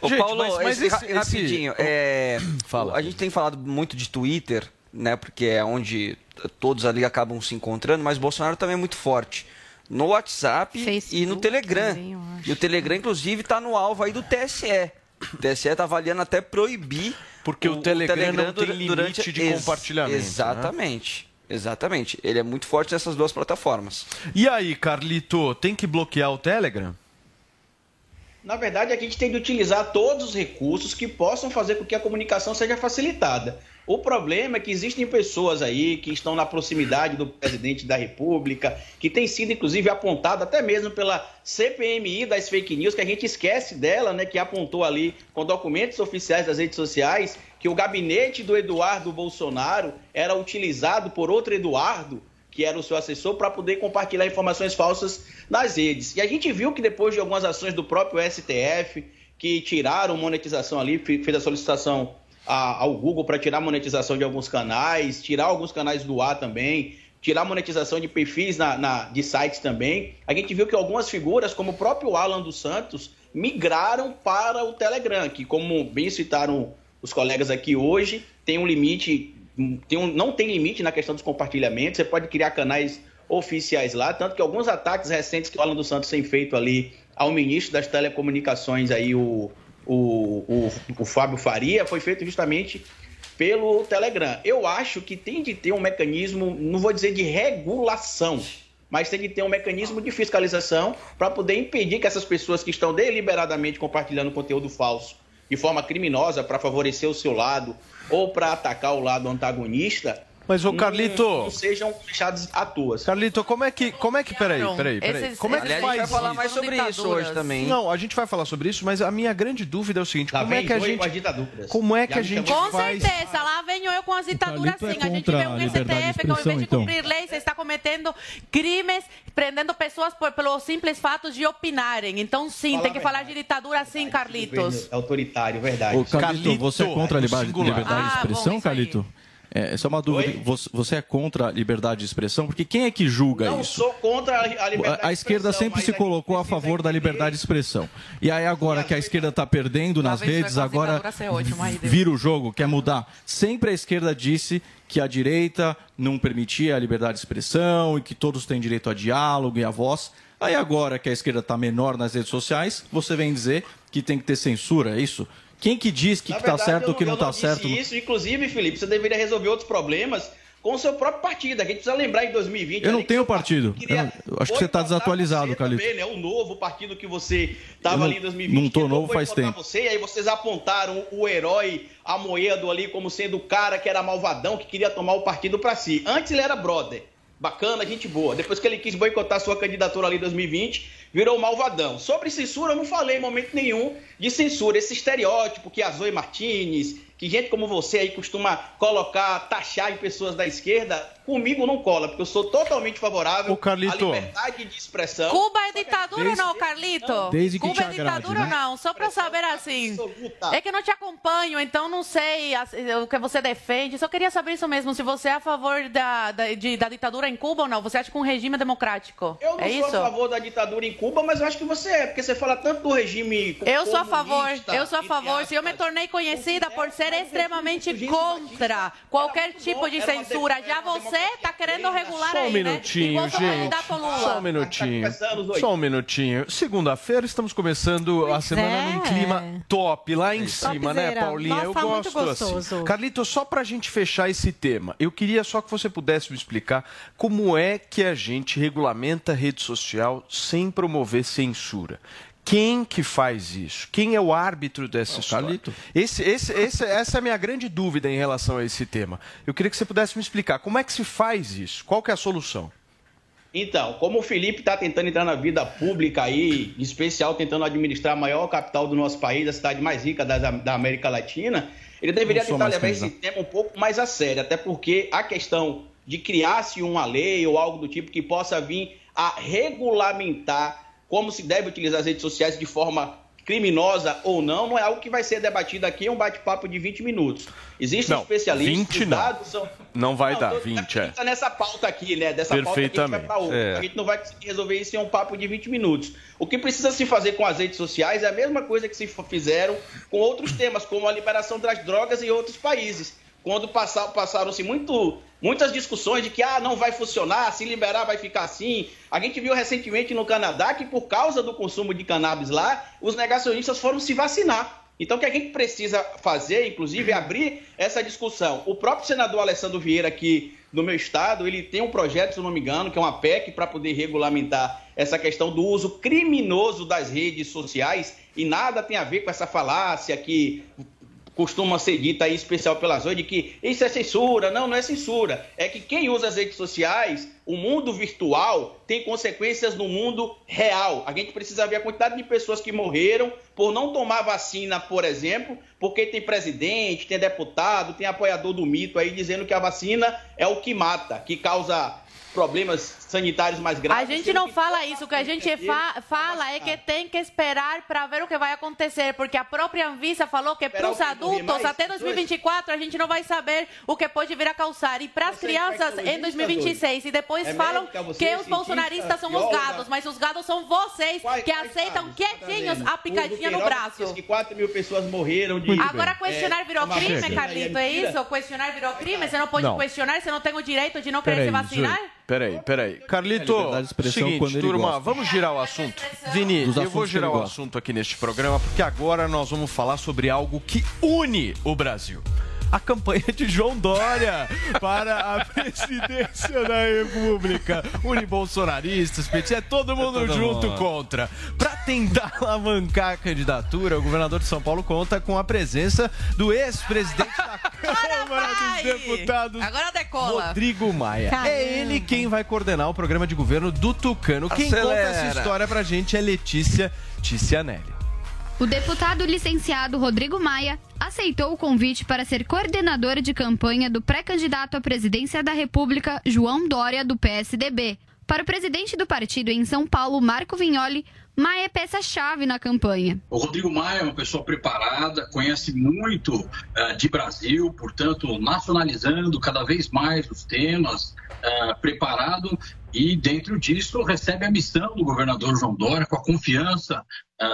Ô, Gente, Paulo, mas, mas esse, rapidinho. Esse... É, Fala. A gente tem falado muito de Twitter, né? Porque é onde todos ali acabam se encontrando, mas Bolsonaro também é muito forte no WhatsApp Facebook, e no Telegram. Também, e o Telegram, inclusive, está no alvo aí do TSE. O TSE está avaliando até proibir. Porque o, o Telegram, o Telegram não tem limite durante... de compartilhamento. Né? Exatamente. Né? Exatamente. Ele é muito forte nessas duas plataformas. E aí, Carlito, tem que bloquear o Telegram? Na verdade, a gente tem de utilizar todos os recursos que possam fazer com que a comunicação seja facilitada. O problema é que existem pessoas aí que estão na proximidade do presidente da República, que tem sido inclusive apontado até mesmo pela CPMI das fake news, que a gente esquece dela, né, que apontou ali com documentos oficiais das redes sociais que o gabinete do Eduardo Bolsonaro era utilizado por outro Eduardo que era o seu assessor, para poder compartilhar informações falsas nas redes. E a gente viu que depois de algumas ações do próprio STF, que tiraram monetização ali, fez a solicitação ao Google para tirar monetização de alguns canais, tirar alguns canais do ar também, tirar monetização de perfis na, na, de sites também. A gente viu que algumas figuras, como o próprio Alan dos Santos, migraram para o Telegram, que, como bem citaram os colegas aqui hoje, tem um limite tem um, não tem limite na questão dos compartilhamentos, você pode criar canais oficiais lá, tanto que alguns ataques recentes que o Alan dos Santos tem feito ali ao ministro das telecomunicações, aí, o, o, o, o Fábio Faria, foi feito justamente pelo Telegram. Eu acho que tem de ter um mecanismo, não vou dizer de regulação, mas tem que ter um mecanismo de fiscalização para poder impedir que essas pessoas que estão deliberadamente compartilhando conteúdo falso de forma criminosa para favorecer o seu lado ou para atacar o lado antagonista, mas o Carlito, não, não, sejam fechados à toa. Carlito, como é que, como é que, peraí, peraí, peraí, Esses, como é que faz? A gente vai falar mais sobre isso hoje também. Não, a gente vai falar sobre isso, mas a minha grande dúvida é o seguinte: como é que a gente, como é que a gente com faz? Certeza, lá venho eu com as ditaduras sim. É a gente vê um STF que ao invés de cumprir então. leis está cometendo crimes, prendendo pessoas por, pelo simples fato de opinarem. Então sim, Fala tem que falar de ditadura sim, Carlitos. É autoritário, verdade. Ô, Carlito, você é contra a liberdade, liberdade de ah, expressão, Carlito? É, essa é uma dúvida. Oi? Você é contra a liberdade de expressão? Porque quem é que julga não isso? Não sou contra a liberdade a, a esquerda sempre se colocou a favor da liberdade de expressão. E aí agora que a esquerda está perdendo nas redes, agora vira o jogo, quer mudar. Sempre a esquerda disse que a direita não permitia a liberdade de expressão e que todos têm direito a diálogo e a voz. Aí agora que a esquerda está menor nas redes sociais, você vem dizer que tem que ter censura, é isso? Quem que diz que está certo ou que não está certo? Isso, inclusive, Felipe, você deveria resolver outros problemas com o seu próprio partido. A gente precisa lembrar em 2020. Eu não tenho partido. Eu não, eu acho que você está desatualizado. Também, né? O novo partido que você estava ali em 2020. Não estou novo faz tempo. Você, e aí vocês apontaram o herói Amoedo ali como sendo o cara que era malvadão, que queria tomar o partido para si. Antes ele era brother. Bacana, gente boa. Depois que ele quis boicotar sua candidatura ali em 2020, virou malvadão. Sobre censura, eu não falei em momento nenhum de censura. Esse estereótipo que a Zoe Martinez, que gente como você aí costuma colocar, taxar em pessoas da esquerda, comigo não cola, porque eu sou totalmente favorável à liberdade de expressão. Cuba é ditadura ou não, Carlito? Desde que Cuba é ditadura ou né? não? Só para saber assim. É que eu não te acompanho, então não sei o que você defende. Só queria saber isso mesmo, se você é a favor da, da, de, da ditadura em Cuba ou não. Você acha que um regime é democrático? Eu não é sou isso? a favor da ditadura em Cuba, mas eu acho que você é, porque você fala tanto do regime Eu sou a favor, eu sou a favor. Se eu me tornei conhecida por ser extremamente contra qualquer tipo de censura, já você está querendo regular Só um aí, minutinho, né? gente. Só um minutinho. Só um minutinho. Segunda-feira estamos começando pois a semana é. num clima top, lá em cima, né, Paulinha? Nossa, eu gosto assim. Carlito, só pra gente fechar esse tema, eu queria só que você pudesse me explicar como é que a gente regulamenta a rede social sem promover censura. Quem que faz isso? Quem é o árbitro dessa é história? Esse, esse, esse, essa é a minha grande dúvida em relação a esse tema. Eu queria que você pudesse me explicar como é que se faz isso? Qual que é a solução? Então, como o Felipe está tentando entrar na vida pública aí, em especial tentando administrar a maior capital do nosso país, a cidade mais rica da, da América Latina, ele deveria tentar levar esse tema um pouco mais a sério, até porque a questão de criar-se uma lei ou algo do tipo que possa vir a regulamentar como se deve utilizar as redes sociais de forma criminosa ou não, não é algo que vai ser debatido aqui em um bate-papo de 20 minutos. Existem não, especialistas, 20 não. São... Não vai não, dar, 20 é. Tá nessa pauta aqui, né? Dessa pauta aqui a gente vai para outra. É. A gente não vai conseguir resolver isso em um papo de 20 minutos. O que precisa se fazer com as redes sociais é a mesma coisa que se fizeram com outros temas, como a liberação das drogas em outros países. Quando passaram-se muito muitas discussões de que ah, não vai funcionar, se liberar vai ficar assim. A gente viu recentemente no Canadá que por causa do consumo de cannabis lá, os negacionistas foram se vacinar. Então, o que a gente precisa fazer, inclusive, é abrir essa discussão. O próprio senador Alessandro Vieira, aqui no meu estado, ele tem um projeto, se não me engano, que é uma PEC para poder regulamentar essa questão do uso criminoso das redes sociais e nada tem a ver com essa falácia que costuma ser dita aí, especial pelas hoje, de que isso é censura. Não, não é censura. É que quem usa as redes sociais, o mundo virtual, tem consequências no mundo real. A gente precisa ver a quantidade de pessoas que morreram por não tomar vacina, por exemplo, porque tem presidente, tem deputado, tem apoiador do mito aí dizendo que a vacina é o que mata, que causa problemas sanitários mais graves. A gente não fala isso, o que a gente fa fala é que tem que esperar para ver o que vai acontecer, porque a própria Anvisa falou que para os adultos até 2024 a gente não vai saber o que pode vir a causar e para as crianças em 2026 e depois é falam que os bolsonaristas são os gados, mas os gados são vocês que aceitam quietinhos a picadinha no braço. que 4 mil pessoas morreram de... Agora questionar é, virou crime, Carlito, é isso? Questionar virou crime? Você não pode não. questionar, você não tem o direito de não querer se vacinar? Peraí, peraí. Carlito, seguinte, turma, gosta. vamos girar o assunto. Vini, eu vou girar o assunto aqui neste programa, porque agora nós vamos falar sobre algo que une o Brasil a campanha de João Dória para a *laughs* presidência da República. Unibolsonaristas, PT, é todo mundo é todo junto mundo. contra. Para tentar *laughs* alavancar a candidatura, o governador de São Paulo conta com a presença do ex-presidente da *laughs* Câmara dos Deputados, Agora decola. Rodrigo Maia. Caramba. É ele quem vai coordenar o programa de governo do Tucano. Quem Acelera. conta essa história pra gente é Letícia Ticianelli. O deputado licenciado Rodrigo Maia aceitou o convite para ser coordenador de campanha do pré-candidato à presidência da República, João Dória, do PSDB. Para o presidente do partido em São Paulo, Marco Vignoli, Maia é peça-chave na campanha. O Rodrigo Maia é uma pessoa preparada, conhece muito uh, de Brasil, portanto, nacionalizando cada vez mais os temas, uh, preparado e, dentro disso, recebe a missão do governador João Dória, com a confiança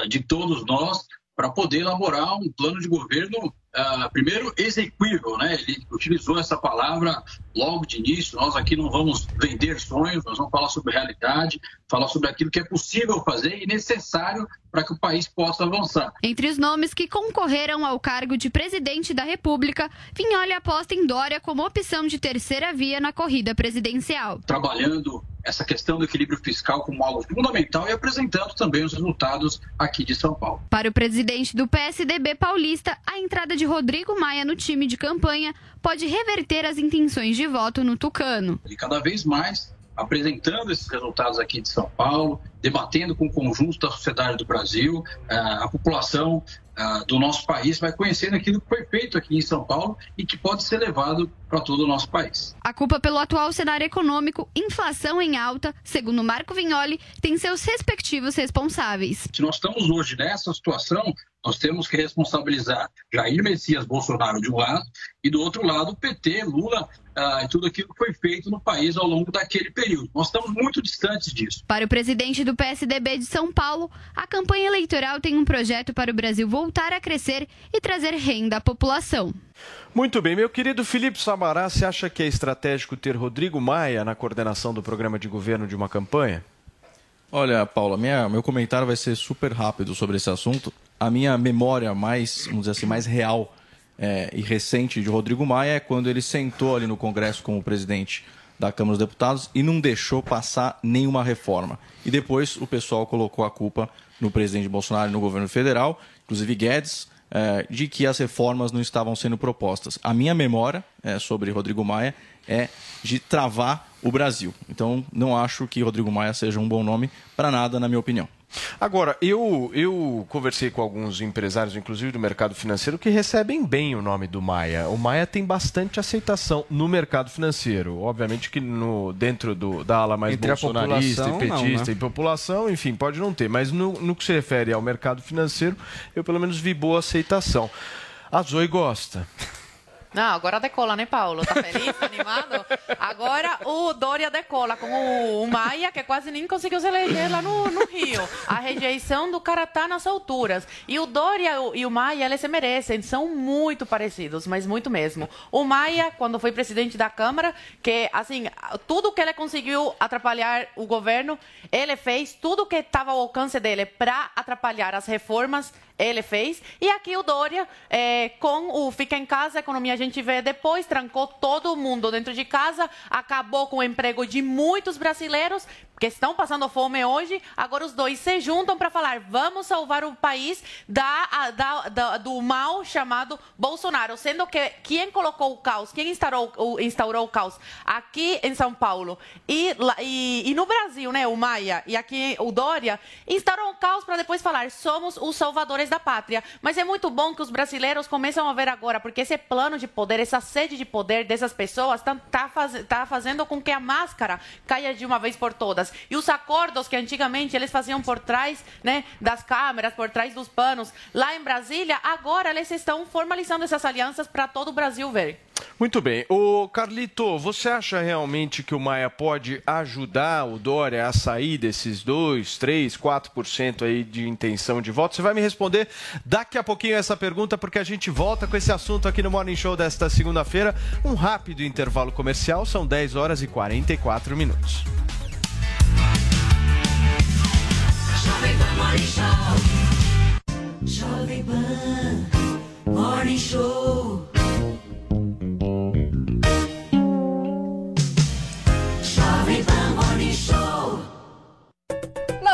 de todos nós, para poder elaborar um plano de governo uh, primeiro, execuível, né? Ele utilizou essa palavra logo de início. Nós aqui não vamos vender sonhos, nós vamos falar sobre realidade, falar sobre aquilo que é possível fazer e necessário para que o país possa avançar. Entre os nomes que concorreram ao cargo de presidente da República, Vinholi aposta em Dória como opção de terceira via na corrida presidencial. Trabalhando essa questão do equilíbrio fiscal como algo fundamental e apresentando também os resultados aqui de São Paulo. Para o presidente do PSDB paulista, a entrada de Rodrigo Maia no time de campanha pode reverter as intenções de voto no Tucano. E cada vez mais apresentando esses resultados aqui de São Paulo, debatendo com o conjunto da sociedade do Brasil, eh, a população ah, do nosso país vai conhecendo aquilo que foi feito aqui em São Paulo e que pode ser levado para todo o nosso país. A culpa pelo atual cenário econômico, inflação em alta, segundo Marco Vignoli, tem seus respectivos responsáveis. Se nós estamos hoje nessa situação, nós temos que responsabilizar Jair Messias Bolsonaro de um lado e do outro lado o PT, Lula ah, e tudo aquilo que foi feito no país ao longo daquele período. Nós estamos muito distantes disso. Para o presidente do PSDB de São Paulo, a campanha eleitoral tem um projeto para o Brasil voltar a crescer e trazer renda à população. Muito bem, meu querido Felipe Samará, você acha que é estratégico ter Rodrigo Maia na coordenação do programa de governo de uma campanha? Olha, Paula, minha, meu comentário vai ser super rápido sobre esse assunto. A minha memória mais, vamos dizer assim, mais real é, e recente de Rodrigo Maia é quando ele sentou ali no Congresso como presidente da Câmara dos Deputados e não deixou passar nenhuma reforma. E depois o pessoal colocou a culpa no presidente Bolsonaro e no governo federal, inclusive Guedes, é, de que as reformas não estavam sendo propostas. A minha memória é, sobre Rodrigo Maia é de travar o Brasil. Então, não acho que Rodrigo Maia seja um bom nome para nada, na minha opinião. Agora, eu, eu conversei com alguns empresários, inclusive do mercado financeiro, que recebem bem o nome do Maia. O Maia tem bastante aceitação no mercado financeiro. Obviamente que no, dentro do, da ala mais Entre bolsonarista e petista não, né? e população, enfim, pode não ter. Mas no, no que se refere ao mercado financeiro, eu pelo menos vi boa aceitação. A Zoe gosta. Não, agora decola, né, Paulo? Tá feliz, tá animado? Agora o Dória decola com o, o Maia, que quase nem conseguiu se eleger lá no, no Rio. A rejeição do cara tá nas alturas. E o Dória e o Maia, eles se merecem, são muito parecidos, mas muito mesmo. O Maia, quando foi presidente da Câmara, que, assim, tudo que ele conseguiu atrapalhar o governo, ele fez, tudo que estava ao alcance dele para atrapalhar as reformas, ele fez. E aqui o Dória, é, com o Fica em Casa, a economia a gente vê depois, trancou todo mundo dentro de casa, acabou com o emprego de muitos brasileiros, que estão passando fome hoje, agora os dois se juntam para falar: vamos salvar o país da, da, da, do mal chamado Bolsonaro. Sendo que quem colocou o caos, quem instaurou, o, instaurou o caos aqui em São Paulo e, e, e no Brasil, né, o Maia e aqui o Dória, instaurou o caos para depois falar: somos os salvadores da pátria. Mas é muito bom que os brasileiros começam a ver agora, porque esse plano de poder, essa sede de poder dessas pessoas está tá, tá fazendo com que a máscara caia de uma vez por todas. E os acordos que antigamente eles faziam por trás né, das câmeras, por trás dos panos, lá em Brasília, agora eles estão formalizando essas alianças para todo o Brasil ver. Muito bem. O Carlito, você acha realmente que o Maia pode ajudar o Dória a sair desses 2, 3, 4% aí de intenção de voto? Você vai me responder daqui a pouquinho essa pergunta, porque a gente volta com esse assunto aqui no Morning Show desta segunda-feira. Um rápido intervalo comercial, são 10 horas e 44 minutos. Jovem Pan Morning Show. Jovem Pan Morning Show.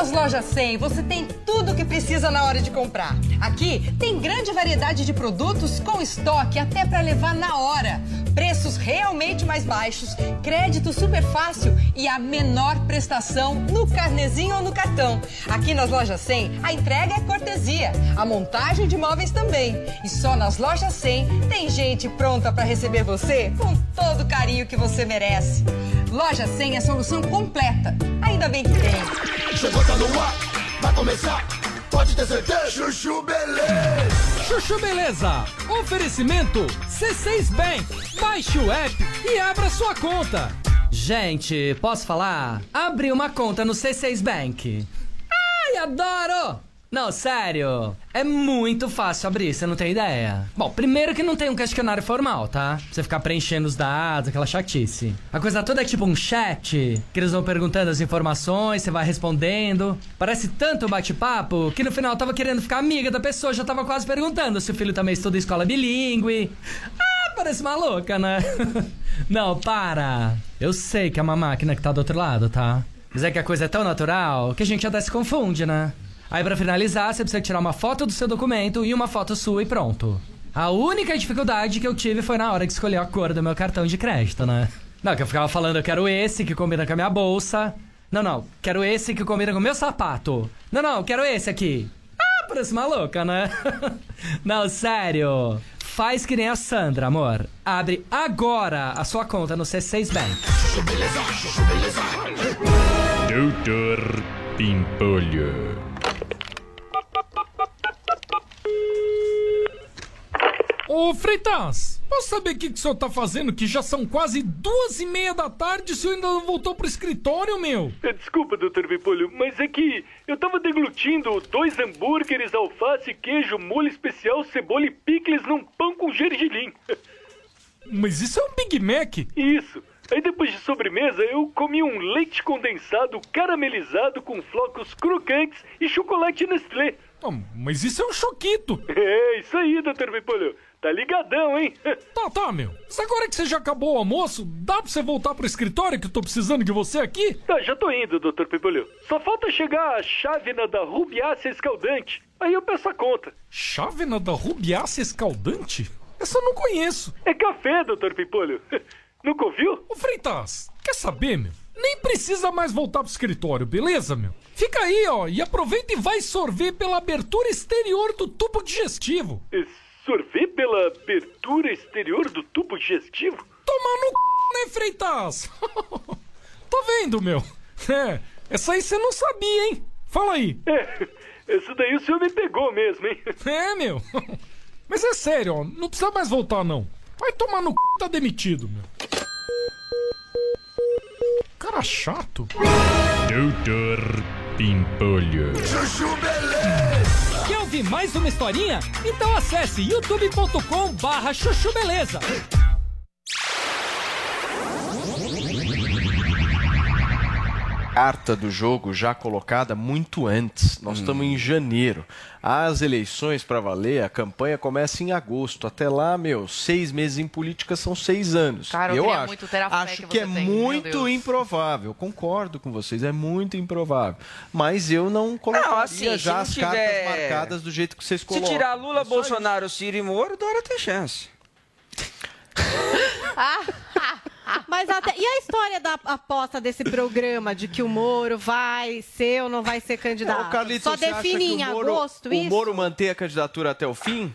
Nas lojas 100 você tem tudo o que precisa na hora de comprar. Aqui tem grande variedade de produtos com estoque até para levar na hora preços realmente mais baixos, crédito super fácil e a menor prestação no carnezinho ou no cartão. Aqui nas lojas 100, a entrega é cortesia, a montagem de móveis também. E só nas lojas 100 tem gente pronta para receber você com todo o carinho que você merece. Loja 100 é solução completa. Ainda bem que tem. Chegou, no ar, vai começar pode ter certeza. Chuchu Beleza. Chuchu Beleza. Oferecimento C6 Bank. Baixe o app e abra sua conta. Gente, posso falar? Abri uma conta no C6 Bank. Ai, adoro! Não, sério. É muito fácil abrir, você não tem ideia. Bom, primeiro que não tem um questionário formal, tá? Pra você ficar preenchendo os dados, aquela chatice. A coisa toda é tipo um chat, que eles vão perguntando as informações, você vai respondendo. Parece tanto bate-papo que no final eu tava querendo ficar amiga da pessoa, já tava quase perguntando se o filho também estuda escola bilíngue. Ah, parece maluca, né? *laughs* não, para. Eu sei que é uma máquina que tá do outro lado, tá? Mas é que a coisa é tão natural que a gente até se confunde, né? Aí para finalizar, você precisa tirar uma foto do seu documento e uma foto sua e pronto. A única dificuldade que eu tive foi na hora de escolher a cor do meu cartão de crédito, né? Não, que eu ficava falando, eu quero esse que combina com a minha bolsa. Não, não, quero esse que combina com o meu sapato. Não, não, quero esse aqui. Ah, parece maluca, né? *laughs* não, sério. Faz que nem a Sandra, amor. Abre agora a sua conta no C6 Bank. Doutor Pimpolho. Ô Freitas, posso saber o que, que o senhor tá fazendo? Que já são quase duas e meia da tarde e o senhor ainda não voltou pro escritório, meu? É, desculpa, doutor Vipolho, mas é que eu tava deglutindo dois hambúrgueres, alface, queijo, molho especial, cebola e picles num pão com gergelim. *laughs* Mas isso é um Big Mac? Isso. Aí depois de sobremesa, eu comi um leite condensado caramelizado com flocos crocantes e chocolate Nestlé. Oh, mas isso é um choquito. *laughs* É, isso aí, doutor Vipolho. Tá ligadão, hein? *laughs* Tá, tá, meu. Mas agora que você já acabou o almoço, dá pra você voltar pro escritório que eu tô precisando de você aqui? Tá, já tô indo, doutor Pipolho. Só falta chegar a chávena da rubiácea escaldante. Aí eu peço a conta. Chávena da rubiácea escaldante? Essa eu não conheço. É café, doutor Pipolho. *laughs* Nunca ouviu? Ô Freitas, quer saber, meu? Nem precisa mais voltar pro escritório, beleza, meu? Fica aí, ó, e aproveita e vai sorver pela abertura exterior do tubo digestivo. Isso absorver pela abertura exterior do tubo digestivo? Tomar no c, né, Freitas? *laughs* Tô vendo, meu. É, essa aí você não sabia, hein? Fala aí. *laughs* É, essa daí o senhor me pegou mesmo, hein? *laughs* É, meu. Mas é sério, ó, não precisa mais voltar, não. Vai tomar no c... tá demitido, meu. Cara chato. Doutor Pimpolho. Chuchu Beleza. Ouvir mais uma historinha? Então acesse youtube.com barra chuchu beleza. Carta do jogo já colocada muito antes. Nós hum. estamos em janeiro. As eleições para valer, a campanha começa em agosto. Até lá, meu, seis meses em política são seis anos. Cara, eu, eu acho, muito ter a fé acho que, que é tem, muito improvável. Concordo com vocês, é muito improvável. Mas eu não colocaria não, assim, já as tiver... cartas marcadas do jeito que vocês colocam. Se tirar Lula, é Bolsonaro, Ciro e Moro, Dora tem chance. *laughs* *laughs* *laughs* ah, ah. Mas até. E a história da aposta desse programa de que o Moro vai ser ou não vai ser candidato? Carlito, Só define em Moro, agosto o isso? O Moro manter a candidatura até o fim?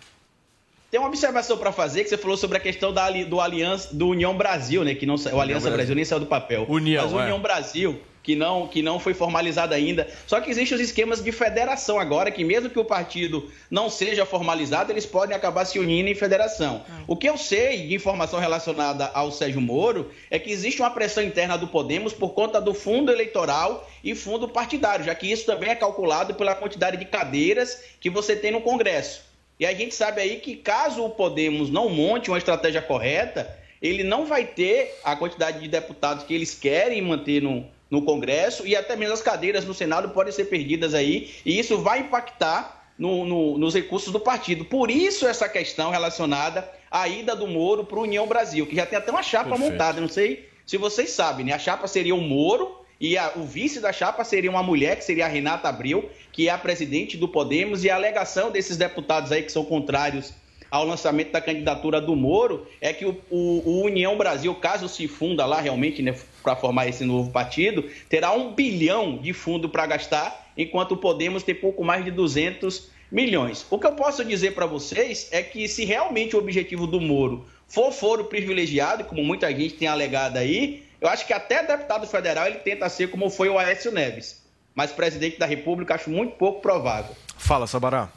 Tem uma observação para fazer que você falou sobre a questão da, do Aliança do União Brasil, né? Que não o Aliança Brasil. Brasil nem saiu do papel. União, Mas o União é. Brasil que não, que não foi formalizado ainda. Só que existem os esquemas de federação agora, que mesmo que o partido não seja formalizado, eles podem acabar se unindo em federação. O que eu sei de informação relacionada ao Sérgio Moro é que existe uma pressão interna do Podemos por conta do fundo eleitoral e fundo partidário, já que isso também é calculado pela quantidade de cadeiras que você tem no Congresso. E a gente sabe aí que caso o Podemos não monte uma estratégia correta, ele não vai ter a quantidade de deputados que eles querem manter no, no Congresso e até mesmo as cadeiras no Senado podem ser perdidas aí, e isso vai impactar no, no, nos recursos do partido. Por isso, essa questão relacionada à ida do Moro para o União Brasil, que já tem até uma chapa Perfeito. montada, não sei se vocês sabem, né? A chapa seria o Moro e a, o vice da chapa seria uma mulher, que seria a Renata Abreu, que é a presidente do Podemos, e a alegação desses deputados aí que são contrários ao lançamento da candidatura do Moro é que o, o, o União Brasil, caso se funda lá realmente, né, para formar esse novo partido, terá um bilhão de fundo para gastar, enquanto o Podemos tem pouco mais de 200 milhões. O que eu posso dizer para vocês é que se realmente o objetivo do Moro for foro privilegiado, como muita gente tem alegado aí, eu acho que até deputado federal ele tenta ser como foi o Aécio Neves. Mas presidente da República acho muito pouco provável. Fala, Sabará.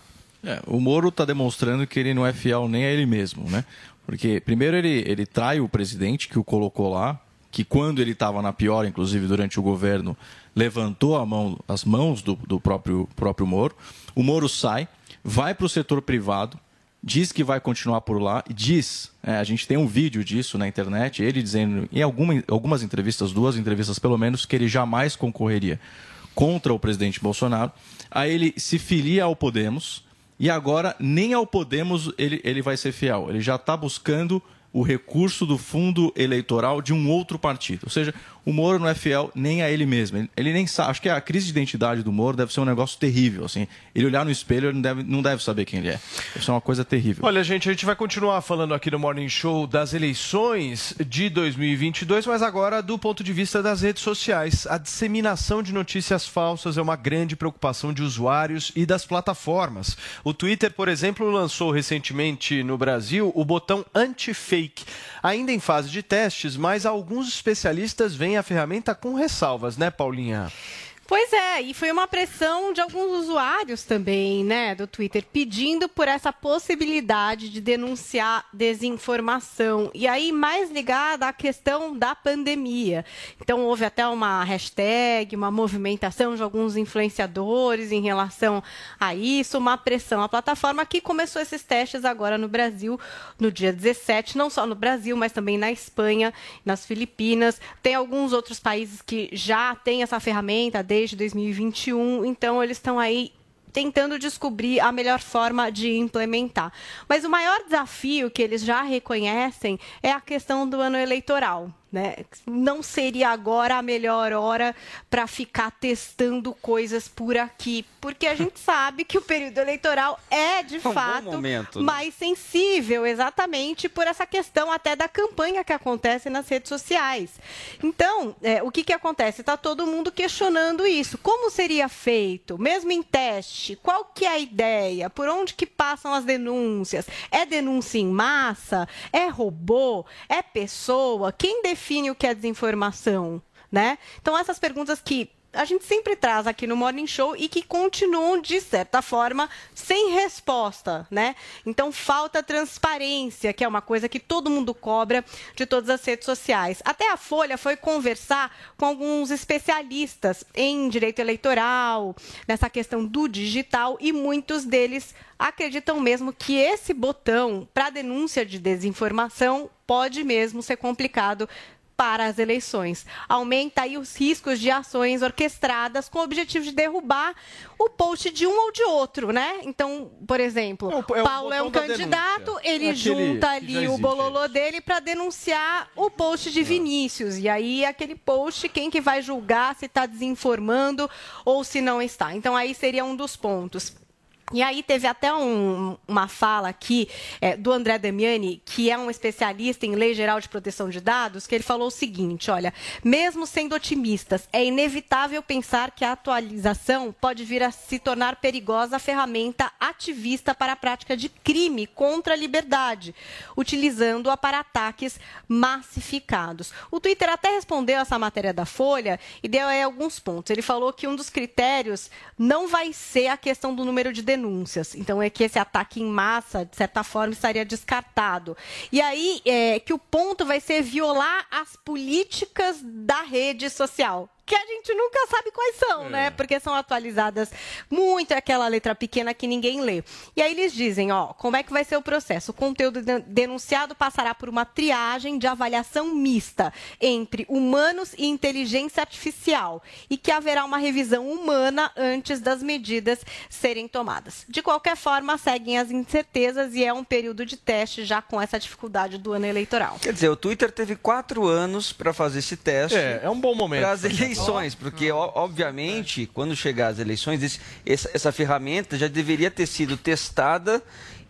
É, o Moro está demonstrando que ele não é fiel nem a ele mesmo, né? Porque, primeiro, ele, ele trai o presidente que o colocou lá, que quando ele estava na pior, inclusive durante o governo, levantou mão, as mãos do, do próprio, próprio Moro. O Moro sai, vai para o setor privado, diz que vai continuar por lá, diz, é, a gente tem um vídeo disso na internet, ele dizendo, em alguma, algumas entrevistas, duas entrevistas pelo menos, que ele jamais concorreria contra o presidente Bolsonaro. Aí ele se filia ao Podemos, e agora, nem ao Podemos ele, ele vai ser fiel. Ele já está buscando o recurso do fundo eleitoral de um outro partido. Ou seja, o Moro não é fiel nem a ele mesmo. Ele, nem sabe. Acho que a crise de identidade do Moro deve ser um negócio terrível. Assim, ele olhar no espelho, ele não deve, não deve saber quem ele é. Deve ser uma coisa terrível. Olha, gente, a gente vai continuar falando aqui no Morning Show das eleições de 2022, mas agora do ponto de vista das redes sociais. A disseminação de notícias falsas é uma grande preocupação de usuários e das plataformas. O Twitter, por exemplo, lançou recentemente no Brasil o botão anti-fake. Ainda em fase de testes, mas alguns especialistas a ferramenta com ressalvas, né, Paulinha? Pois é, e foi uma pressão de alguns usuários também, né, do Twitter, pedindo por essa possibilidade de denunciar desinformação. E aí, mais ligada à questão da pandemia. Então, houve até uma hashtag, uma movimentação de alguns influenciadores em relação a isso, uma pressão. A plataforma que começou esses testes agora no Brasil, no dia 17, não só no Brasil, mas também na Espanha, nas Filipinas. Tem alguns outros países que já têm essa ferramenta desde 2021, então eles estão aí tentando descobrir a melhor forma de implementar. Mas o maior desafio que eles já reconhecem é a questão do ano eleitoral. Né? Não seria agora a melhor hora para ficar testando coisas por aqui, porque a gente sabe que o período eleitoral é de *laughs* um fato momento, né? mais sensível, exatamente por essa questão até da campanha que acontece nas redes sociais. Então, é, o que, que acontece? Está todo mundo questionando isso. Como seria feito? Mesmo em teste, qual que é a ideia? Por onde que passam as denúncias? É denúncia em massa? É robô? É pessoa? Quem define define o que é desinformação? Né? Então, essas perguntas que a gente sempre traz aqui no Morning Show e que continuam, de certa forma, sem resposta, né? Então, falta transparência, que é uma coisa que todo mundo cobra de todas as redes sociais. Até a Folha foi conversar com alguns especialistas em direito eleitoral, nessa questão do digital, e muitos deles acreditam mesmo que esse botão para denúncia de desinformação pode mesmo ser complicado para as eleições. Aumenta aí os riscos de ações orquestradas com o objetivo de derrubar o post de um ou de outro, né? Então, por exemplo, é o, é Paulo é um candidato, ele é junta ali o bololô dele para denunciar o post de Vinícius. E aí, aquele post, quem que vai julgar se está desinformando ou se não está? Então, aí seria um dos pontos. E aí teve até um, uma fala aqui é, do André Damiani, que é um especialista em lei geral de proteção de dados, que ele falou o seguinte: olha, mesmo sendo otimistas, é inevitável pensar que a atualização pode vir a se tornar perigosa ferramenta ativista para a prática de crime contra a liberdade, utilizando-a para ataques massificados. O Twitter até respondeu essa matéria da Folha e deu aí alguns pontos. Ele falou que um dos critérios não vai ser a questão do número de denúncias. Então, é que esse ataque em massa, de certa forma, estaria descartado. E aí, é, que o ponto vai ser violar as políticas da rede social que a gente nunca sabe quais são, né? é. né? Porque são atualizadas muito é aquela letra pequena que ninguém lê. E aí eles dizem, ó, como é que vai ser o processo? O conteúdo denunciado passará por uma triagem de avaliação mista entre humanos e inteligência artificial e que haverá uma revisão humana antes das medidas serem tomadas. De qualquer forma, seguem as incertezas e é um período de teste já com essa dificuldade do ano eleitoral. Quer dizer, o Twitter teve quatro anos para fazer esse teste. É, é um bom momento. Para as eleições, porque obviamente quando chegar as eleições esse, essa, essa ferramenta já deveria ter sido testada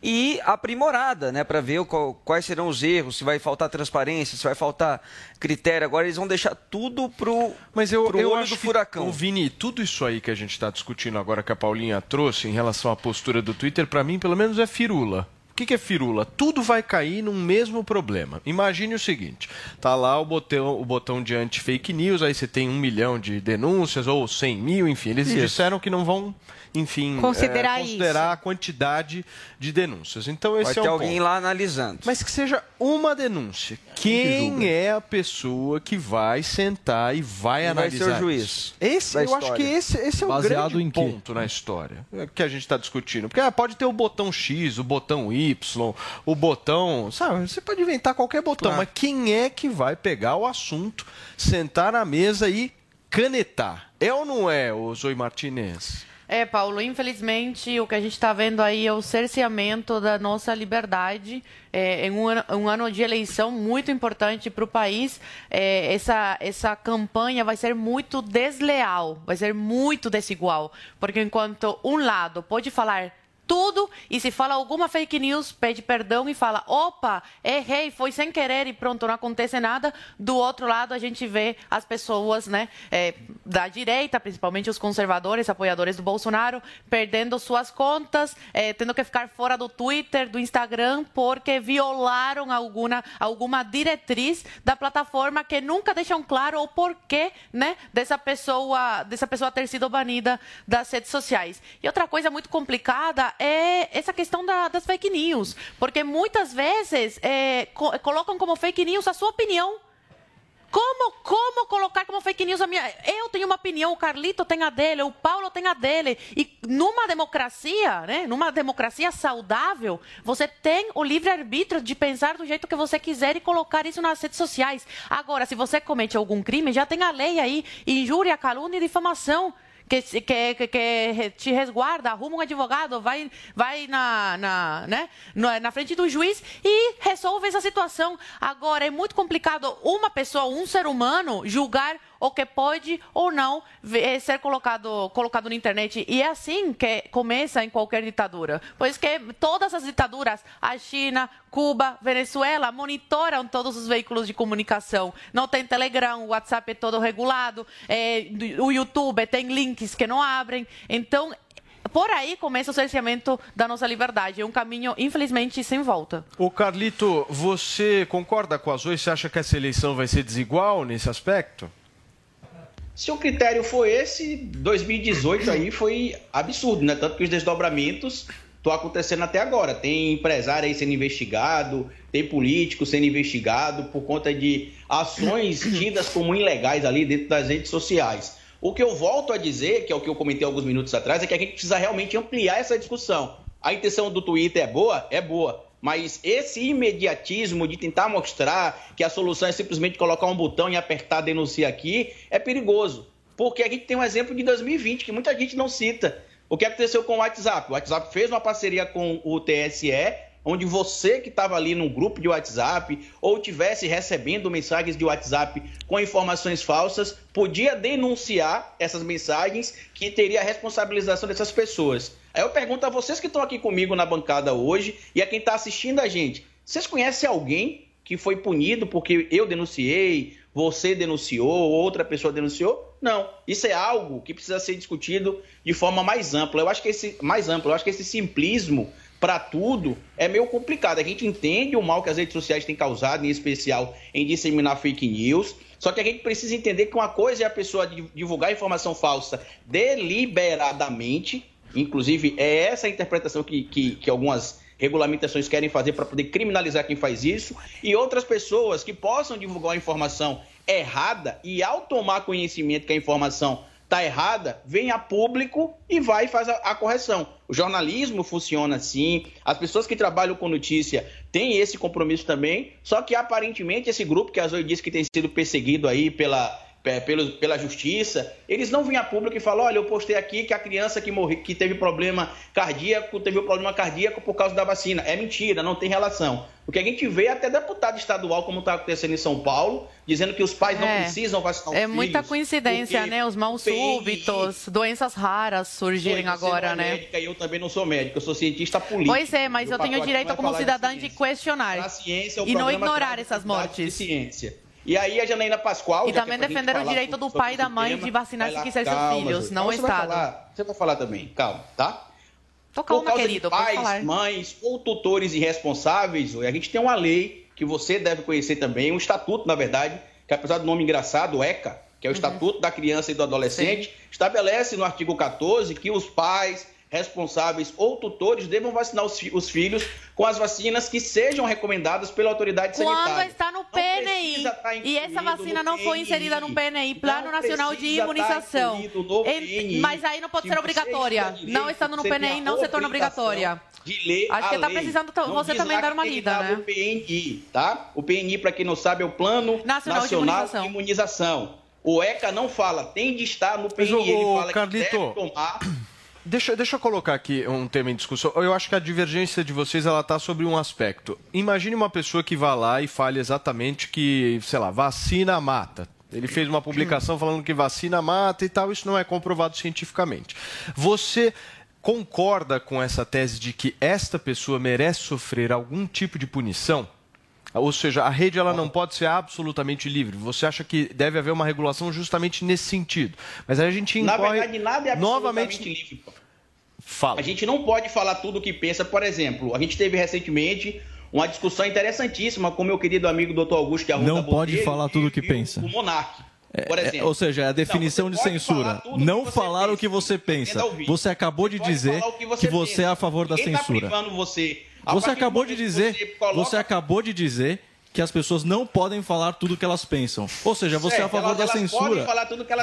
e aprimorada, né, para ver qual, quais serão os erros, se vai faltar transparência, se vai faltar critério. Agora eles vão deixar tudo pro, Mas eu, pro eu olho acho do furacão. Que, o Vini, tudo isso aí que a gente está discutindo agora que a Paulinha trouxe em relação à postura do Twitter, para mim, pelo menos é firula. O que, que, é firula? Tudo vai cair num mesmo problema. Imagine o seguinte: tá lá o botão, o botão de anti-fake news, aí você tem um milhão de denúncias ou cem mil, enfim. Eles Isso. disseram que não vão enfim, considerar, é, considerar a quantidade de denúncias. Então esse Vai é ter um alguém ponto. lá analisando. Mas que seja uma denúncia. Quem que é a pessoa que vai sentar e vai Quem analisar? Vai ser o juiz. Esse, eu história. acho que esse, esse é o grande ponto na história que a gente está discutindo. Porque ah, pode ter o botão X, o botão Y, o botão. Sabe, você pode inventar qualquer botão, claro. mas quem é que vai pegar o assunto, sentar na mesa e canetar? É ou não é, o Zoe Martinez? É, Paulo, infelizmente o que a gente está vendo aí é o cerceamento da nossa liberdade é, em um ano, um ano, de eleição muito importante para o país. É, essa, essa campanha vai ser muito desleal, vai ser muito desigual, porque enquanto um lado pode falar tudo e se fala alguma fake news, pede perdão e fala: opa, errei, foi sem querer e pronto, não acontece nada. Do outro lado, a gente vê as pessoas né, é, da direita, principalmente os conservadores, apoiadores do Bolsonaro, perdendo suas contas, é, tendo que ficar fora do Twitter, do Instagram, porque violaram alguma, alguma diretriz da plataforma que nunca deixam claro o porquê né, dessa, pessoa, dessa pessoa ter sido banida das redes sociais. E outra coisa muito complicada é essa questão da, das fake news. Porque muitas vezes é, co colocam como fake news a sua opinião. Como, como colocar como fake news a minha. Eu tenho uma opinião, o Carlito tem a dele, o Paulo tem a dele. E numa democracia, né? Numa democracia saudável, você tem o livre-arbítrio de pensar do jeito que você quiser e colocar isso nas redes sociais. Agora, se você comete algum crime, já tem a lei aí: injúria, calúnia e difamação que, que, que, te resguarda, arruma um advogado, vai, vai na, na, né, na frente do juiz e resolve essa situação. Agora, é muito complicado uma pessoa, um ser humano, julgar o que pode ou não eh, ser colocado, colocado na internet. E é assim que começa em qualquer ditadura. Pois que todas as ditaduras, a China, Cuba, Venezuela, monitoram todos os veículos de comunicação. Não tem Telegram, o WhatsApp é todo regulado, é, o YouTube tem links que não abrem. Então, por aí começa o cerceamento da nossa liberdade. É um caminho, infelizmente, sem volta. O Carlito, você concorda com a Zoe? Você acha que essa eleição vai ser desigual nesse aspecto? Se o critério for esse, 2018 aí foi absurdo, né? Tanto que os desdobramentos estão acontecendo até agora. Tem empresário aí sendo investigado, tem político sendo investigado por conta de ações *coughs* tidas como ilegais ali dentro das redes sociais. O que eu volto a dizer, que é o que eu comentei alguns minutos atrás, é que a gente precisa realmente ampliar essa discussão. A intenção do Twitter é boa? É boa. Mas esse imediatismo de tentar mostrar que a solução é simplesmente colocar um botão e apertar denuncia aqui é perigoso. Porque a gente tem um exemplo de 2020 que muita gente não cita. O que aconteceu com o WhatsApp? O WhatsApp fez uma parceria com o TSE onde você que estava ali num grupo de WhatsApp ou tivesse recebendo mensagens de WhatsApp com informações falsas, podia denunciar essas mensagens que teria a responsabilização dessas pessoas. Aí eu pergunto a vocês que estão aqui comigo na bancada hoje e a quem está assistindo a gente, vocês conhecem alguém que foi punido porque eu denunciei, você denunciou, outra pessoa denunciou? Não. Isso é algo que precisa ser discutido de forma mais ampla. Eu acho que esse mais amplo, eu acho que esse simplismo para tudo é meio complicado. A gente entende o mal que as redes sociais têm causado, em especial em disseminar fake news. Só que a gente precisa entender que uma coisa é a pessoa divulgar informação falsa deliberadamente, inclusive é essa a interpretação que, que, que algumas regulamentações querem fazer para poder criminalizar quem faz isso, e outras pessoas que possam divulgar uma informação errada e ao tomar conhecimento que a informação está errada, vem a público e vai e faz a, a, correção. O jornalismo funciona assim, as pessoas que trabalham com notícia têm esse compromisso também, só que aparentemente esse grupo que a Zoe disse que tem sido perseguido aí pela, pela, pela justiça, eles não vêm a público e falam, olha, eu postei aqui que a criança que, morri, que teve problema cardíaco, teve um problema cardíaco por causa da vacina. É mentira, não tem relação. O que a gente vê é até deputado estadual, como está acontecendo em São Paulo, dizendo que os pais não é. precisam vacinar os É muita coincidência, né? Os mal súbitos, doenças raras surgirem agora, é né? Médica, eu também não sou médico, eu sou cientista político. Pois é, mas eu tenho direito como cidadã de questionar ciência, e não ignorar essas mortes. De ciência. E aí a Janaína Pascoal. E também defender o direito do pai e da mãe de vacinar se quiser seus filhos, não o Estado. Vai falar, você vai falar também, calma, tá? Tô calma, Por querido, pais, mães ou tutores irresponsáveis, a gente tem uma lei que você deve conhecer também, um estatuto, na verdade, que apesar do nome engraçado, ECA, que é o uhum. Estatuto da Criança e do Adolescente, Sim. estabelece no artigo 14 que os pais, responsáveis ou tutores devam vacinar os, fi os, filhos com as vacinas que sejam recomendadas pela autoridade Quando sanitária. Quando está no PNI e essa vacina não foi inserida no PNI, Plano Nacional de Imunização, mas aí não pode ser obrigatória. Não estando no PNI, não se torna obrigatória. Acho que está precisando você também dar uma lida, né? O PNI, tá? O PNI, para quem não sabe, é o Plano Nacional, Nacional de, Imunização. de Imunização. O ECA não fala, tem de estar no PNI. Ele fala Carlito, que deve tomar Deixa, deixa eu colocar aqui um tema em discussão. Eu acho que a divergência de vocês ela está sobre um aspecto. Imagine uma pessoa que vá lá e fale exatamente que, sei lá, vacina mata. Ele fez uma publicação falando que vacina mata e tal, isso não é comprovado cientificamente. Você concorda com essa tese de que esta pessoa merece sofrer algum tipo de punição? Ou seja, a rede ela não pode ser absolutamente livre. Você acha que deve haver uma regulação justamente nesse sentido. Mas aí a gente incorre... Na verdade, nada é absolutamente novamente... livre. Fala. A gente não pode falar tudo o que pensa. Por exemplo, a gente teve recentemente uma discussão interessantíssima com meu querido amigo Dr. Augusto Arruda Não pode falar tudo o que pensa. O Monarque. Por exemplo. É, ou seja, é a definição não, de censura. Não falar o que você pensa. Você acabou de dizer que você, que você é a favor da Ninguém tá censura. Tá você você acabou de dizer, você, coloca... você, acabou de dizer que as pessoas não podem falar tudo o que elas pensam. Ou seja, você certo, é a favor elas, da censura.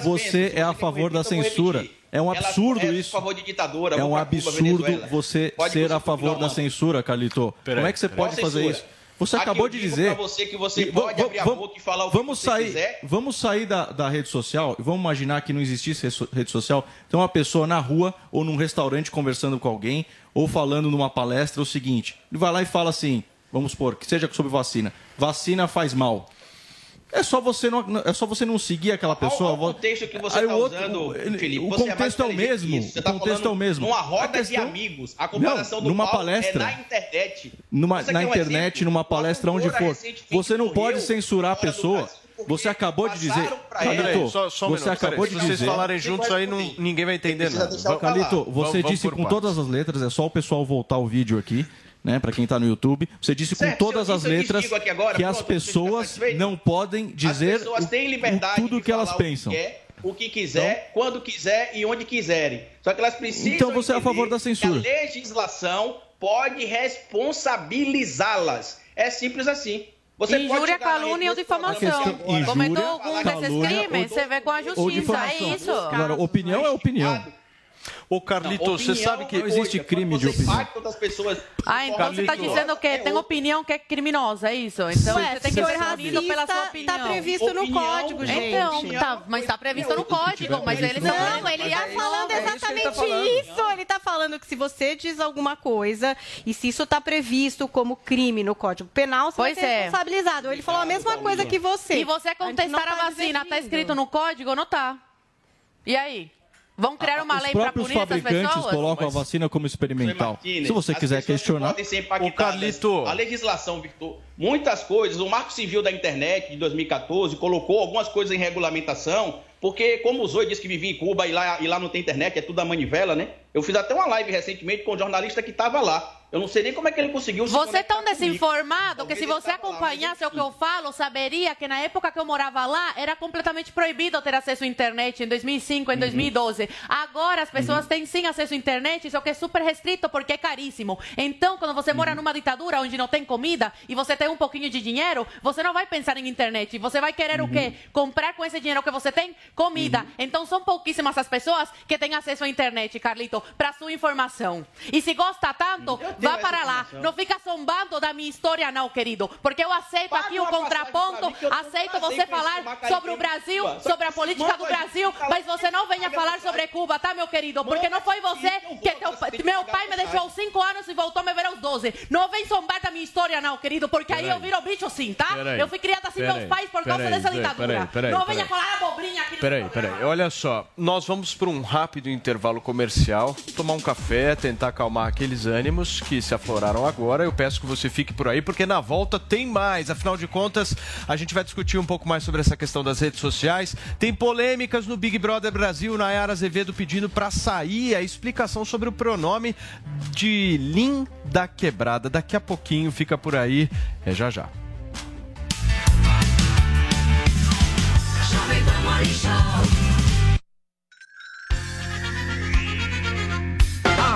você pensam, é a favor da censura. É um absurdo elas, isso. É, favor de ditadura, é um absurdo Cuba, você ser a favor da censura, Carlito. Como é que você pode fazer isso? Você Aqui acabou de dizer. você que você pode abrir a boca e falar o vamos que você sair, quiser. Vamos sair da, da rede social e vamos imaginar que não existisse rede social. Então, uma pessoa na rua ou num restaurante conversando com alguém ou falando numa palestra o seguinte: ele vai lá e fala assim, vamos supor, que seja sobre vacina. Vacina faz mal. É só você não, é só você não seguir aquela pessoa. Qual o contexto que você está usando, Felipe? O é contexto é, é, o mesmo. o tá contexto é o mesmo. Numa roda questão... de amigos. A comparação não, do numa palestra, é na internet. Numa, na internet, numa palestra, onde for. Você não pode censurar a pessoa. Você acabou de dizer. Calito, só, só um você minuto, acabou de dizer. Se vocês falarem juntos aí, não, ninguém vai entender nada. Calito, você disse com todas as letras, é só o pessoal voltar o vídeo aqui né, para quem está no YouTube. Você disse certo, com todas as letras agora, que pronto, as pessoas não podem dizer o, o, tudo que elas pensam. Que o que quiser, então, quando quiser e onde quiserem. Só que elas precisam. Então você é a favor da censura? a legislação pode responsabilizá-las. É simples assim. Você injúria, calúnia ou difamação. Cometou algum desses crimes, você vê com a justiça, é isso. Agora, opinião é opinião. Ô, Carlito, não, você sabe que não existe crime de opinião. Das pessoas ah, então Carlito. você está dizendo que tem opinião que é criminosa, é isso? Então Ué, você tem que ser punido pela sua opinião. Está previsto opinião, no código, gente. Então, tá, mas está previsto no código, mas ele não... ele está falando exatamente é isso. Ele está falando. tá falando que se você diz alguma coisa e se isso está previsto como crime no Código Penal, você pois vai ser é. responsabilizado. Ele falou a mesma coisa que você. E você contestar a, a vacina, está escrito no código ou não está? E aí? Vão criar uma lei para punir essas pessoas? Os fabricantes colocam Mas... a vacina como experimental. Martínez, Se você quiser questionar... Podem ser o Carlito... A legislação, Victor, muitas coisas, o Marco Civil da Internet de 2014 colocou algumas coisas em regulamentação, porque como o Zoe disse que vivia em Cuba e lá, e lá não tem internet, é tudo a manivela, né? Eu fiz até uma live recentemente com um jornalista que estava lá. Eu não sei nem como é que ele conseguiu Você é tão desinformado que se você acompanhasse o que eu falo, saberia que na época que eu morava lá era completamente proibido ter acesso à internet em 2005, em 2012. Uhum. Agora as pessoas uhum. têm sim acesso à internet, só que é super restrito porque é caríssimo. Então, quando você mora uhum. numa ditadura onde não tem comida e você tem um pouquinho de dinheiro, você não vai pensar em internet. Você vai querer o quê? Uhum. Comprar com esse dinheiro que você tem comida. Uhum. Então, são pouquíssimas as pessoas que têm acesso à internet, Carlito, para sua informação. E se gosta tanto, vá para lá. Não fica zombando da minha história, não, querido. Porque eu aceito aqui o contraponto, aceito você falar sobre o Brasil, sobre a política do Brasil, mas você não venha falar sobre Cuba, tá, meu querido? Porque não foi você que teu, meu pai me deixou aos 5 anos e voltou a me ver aos 12. Não vem zombar da minha história, não, querido, porque aí eu viro bicho sim, tá? Eu fui criada assim meus pais por causa dessa ditadura. Não venha falar abobrinha aqui Peraí, peraí. Olha só, nós vamos para um rápido intervalo comercial, tomar um café, tentar acalmar aqueles ânimos que se afloraram agora. Eu peço que você fique por aí, porque na volta tem mais. Afinal de contas, a gente vai discutir um pouco mais sobre essa questão das redes sociais. Tem polêmicas no Big Brother Brasil, Nayara Azevedo pedindo para sair a explicação sobre o pronome de Lin da Quebrada. Daqui a pouquinho fica por aí. É já já.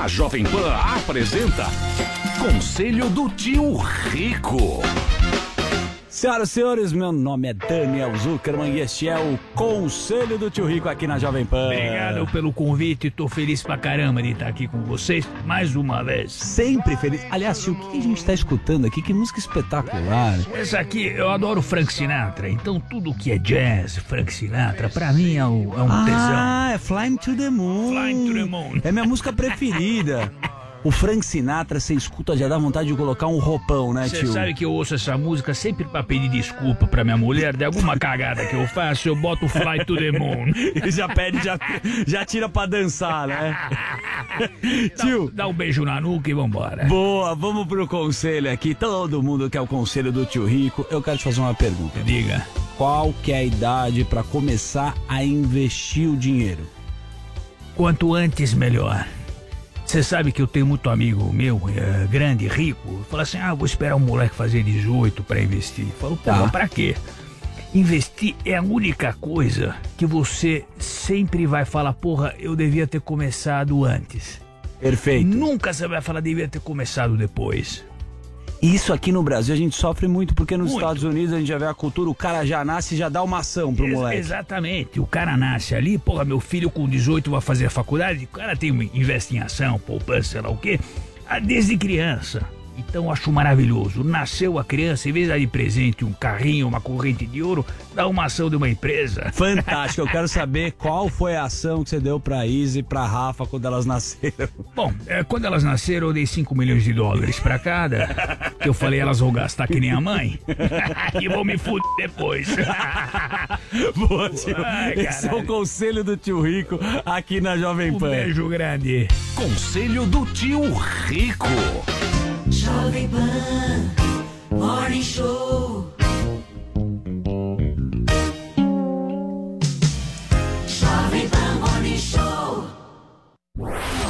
A Jovem Pan apresenta Conselho do Tio Rico. Senhoras e senhores, meu nome é Daniel Zuckerman e este é o Conselho do Tio Rico aqui na Jovem Pan. Obrigado pelo convite, tô feliz pra caramba de estar aqui com vocês mais uma vez. Sempre feliz. Aliás, tio, o que a gente tá escutando aqui? Que música espetacular. Essa aqui, eu adoro Frank Sinatra, então tudo que é jazz, Frank Sinatra, pra mim é um, é um ah, tesão. Ah, é Flying to the Moon. Flying to the Moon. É minha música preferida. *laughs* O Frank Sinatra, você escuta, já dá vontade de colocar um roupão, né, tio? Você sabe que eu ouço essa música sempre pra pedir desculpa pra minha mulher de alguma *laughs* cagada que eu faço, eu boto Fly to the Moon. *laughs* e já pede, já, já tira pra dançar, né? *laughs* tio. Dá, dá um beijo na nuca e vambora. Boa, vamos pro conselho aqui. Todo mundo quer o conselho do tio Rico. Eu quero te fazer uma pergunta. Diga. Qual que é a idade para começar a investir o dinheiro? Quanto antes, melhor. Você sabe que eu tenho muito amigo meu, é, grande, rico, fala assim: ah, vou esperar um moleque fazer 18 para investir. Falo, pô, tá. pra quê? Investir é a única coisa que você sempre vai falar, porra, eu devia ter começado antes. Perfeito. Nunca você vai falar, devia ter começado depois. Isso aqui no Brasil a gente sofre muito, porque nos muito. Estados Unidos a gente já vê a cultura, o cara já nasce e já dá uma ação pro Ex moleque. Exatamente. O cara nasce ali, porra, meu filho com 18 vai fazer a faculdade, o cara tem investe em ação, poupança, sei lá o quê, ah, desde criança. Então acho maravilhoso. Nasceu a criança, em vez de dar de presente um carrinho, uma corrente de ouro, dá uma ação de uma empresa. Fantástico. Eu quero saber qual foi a ação que você deu pra Izzy e pra Rafa quando elas nasceram. Bom, é, quando elas nasceram, eu dei 5 milhões de dólares pra cada. Que eu falei, elas vão gastar que nem a mãe. *laughs* e vão me fuder depois. *laughs* Boa, tio. Ai, Esse é o conselho do tio Rico aqui na Jovem Pan. Um beijo grande. Conselho do tio Rico. Jovem Pan Morning Show.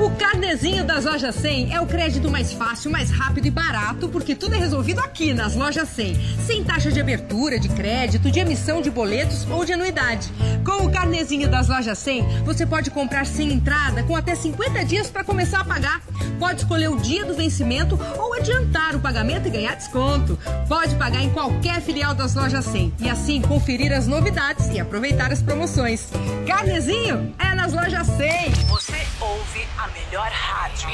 O carnezinho das lojas 100 é o crédito mais fácil, mais rápido e barato, porque tudo é resolvido aqui nas lojas 100. Sem taxa de abertura, de crédito, de emissão de boletos ou de anuidade. Com o carnezinho das lojas 100, você pode comprar sem entrada com até 50 dias para começar a pagar. Pode escolher o dia do vencimento ou adiantar o pagamento e ganhar desconto. Pode pagar em qualquer filial das lojas 100 e assim conferir as novidades e aproveitar as promoções. Carnezinho é nas lojas 100. Você ouve a melhor rádio.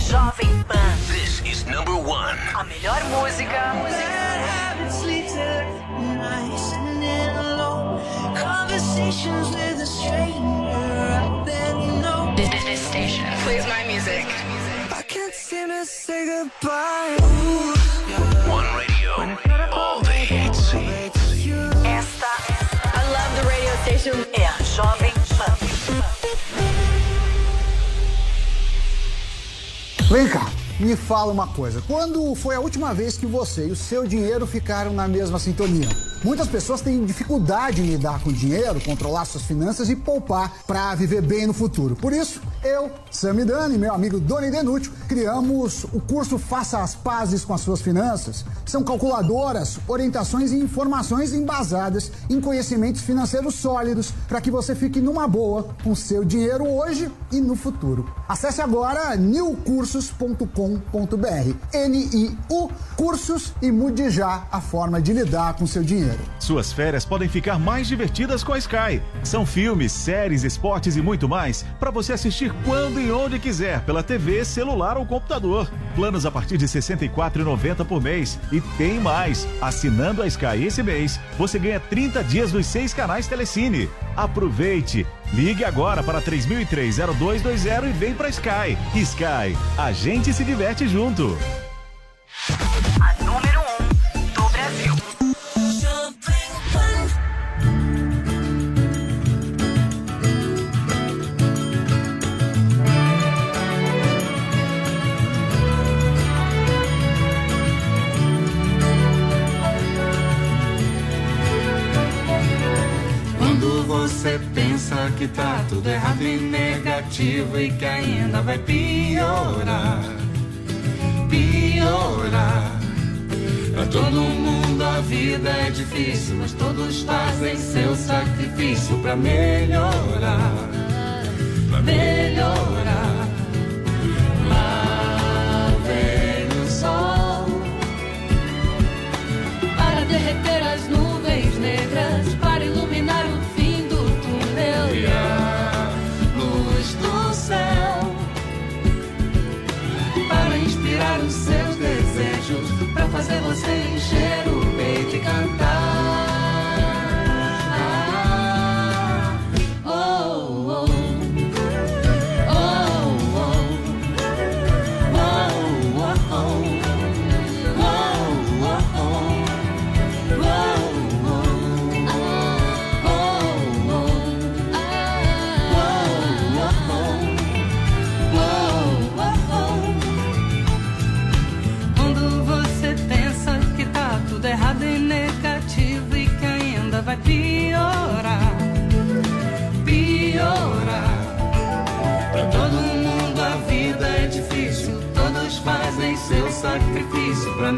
Jovem Pan. This is number one. A melhor música. Conversations with a stranger. I barely know. This, this station plays my music. I can't seem to say goodbye. One radio. All the hits. Esta, I love the radio station. É a Jovem Pan. Vem cá, me fala uma coisa. Quando foi a última vez que você e o seu dinheiro ficaram na mesma sintonia? Muitas pessoas têm dificuldade em lidar com dinheiro, controlar suas finanças e poupar para viver bem no futuro. Por isso, eu, Samidani e meu amigo Doni Denútil criamos o curso Faça as Pazes com as Suas Finanças. São calculadoras, orientações e informações embasadas em conhecimentos financeiros sólidos para que você fique numa boa com seu dinheiro hoje e no futuro. Acesse agora newcursos.com.br. N-I-U Cursos e mude já a forma de lidar com seu dinheiro. Suas férias podem ficar mais divertidas com a Sky. São filmes, séries, esportes e muito mais para você assistir quando e onde quiser pela TV, celular ou computador. Planos a partir de R$ 64,90 por mês. E tem mais! Assinando a Sky esse mês, você ganha 30 dias dos seis canais Telecine. Aproveite! Ligue agora para 3003-0220 e vem para Sky. Sky, a gente se diverte junto. Você pensa que tá tudo errado e negativo e que ainda vai piorar, piorar. Pra todo mundo a vida é difícil, mas todos fazem seu sacrifício pra melhorar, pra melhorar. Lá vem o sol para derreter as nuvens negras, você sacrifício pra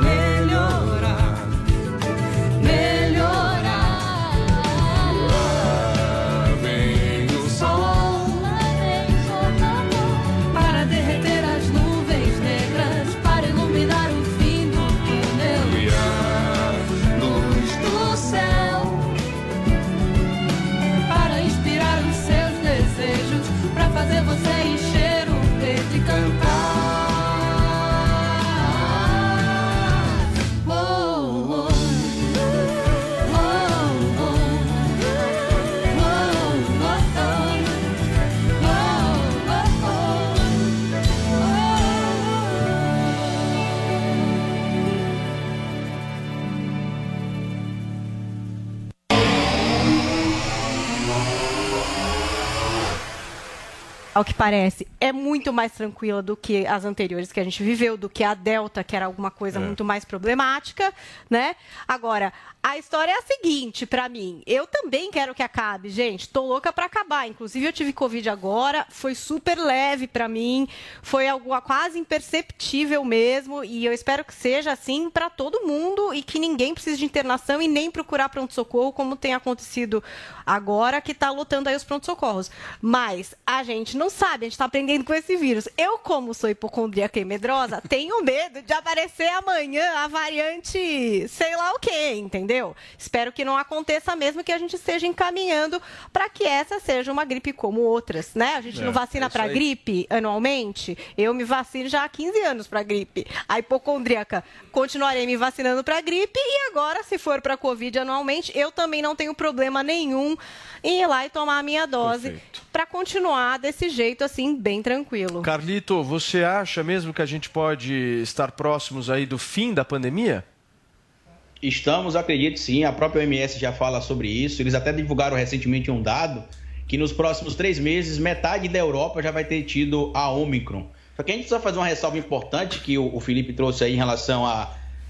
ao que parece, é muito mais tranquila do que as anteriores que a gente viveu, do que a Delta, que era alguma coisa é. muito mais problemática, né? Agora, a história é a seguinte, para mim. Eu também quero que acabe, gente. Tô louca para acabar. Inclusive, eu tive Covid agora. Foi super leve para mim. Foi algo quase imperceptível mesmo. E eu espero que seja assim para todo mundo e que ninguém precise de internação e nem procurar pronto-socorro, como tem acontecido agora, que tá lotando aí os pronto-socorros. Mas a gente não sabe, a gente tá aprendendo com esse vírus. Eu, como sou hipocondríaca e medrosa, *laughs* tenho medo de aparecer amanhã a variante sei lá o quê, entendeu? Espero que não aconteça mesmo que a gente esteja encaminhando para que essa seja uma gripe como outras, né? A gente é, não vacina é para gripe anualmente. Eu me vacino já há 15 anos para gripe. A hipocondríaca continuarei me vacinando para gripe e agora, se for para Covid anualmente, eu também não tenho problema nenhum em ir lá e tomar a minha dose para continuar desse jeito assim, bem tranquilo. Carlito, você acha mesmo que a gente pode estar próximos aí do fim da pandemia? Estamos, acredito sim, a própria OMS já fala sobre isso. Eles até divulgaram recentemente um dado que nos próximos três meses metade da Europa já vai ter tido a Omicron. Só que a gente precisa fazer uma ressalva importante que o, Felipe trouxe aí em relação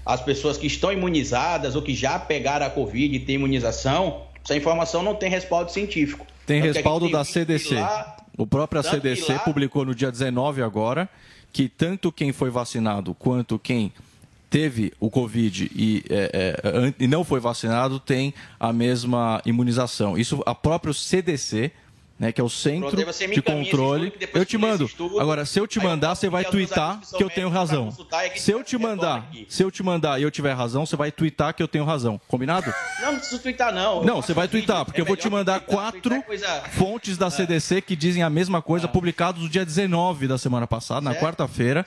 às pessoas que estão imunizadas ou que já pegaram a Covid e têm imunização. Essa informação não tem respaldo científico. Tem respaldo tem da CDC. Lá, o próprio CDC lá... publicou no dia 19 agora que tanto quem foi vacinado quanto quem teve o Covid e, é, é, e não foi vacinado tem a mesma imunização. Isso a próprio CDC né, que é o Centro de Controle. Eu te mando. Estudo, Agora, se eu te mandar, você vai twittar que eu tenho razão. Se eu te mandar, se eu te mandar e eu tiver razão, você vai twittar que eu tenho razão. Combinado? Não, não preciso twittar, não. Não, você vai twittar, porque é eu vou te mandar quatro fontes da CDC que dizem a mesma coisa, ah. publicados no dia 19 da semana passada, na quarta-feira.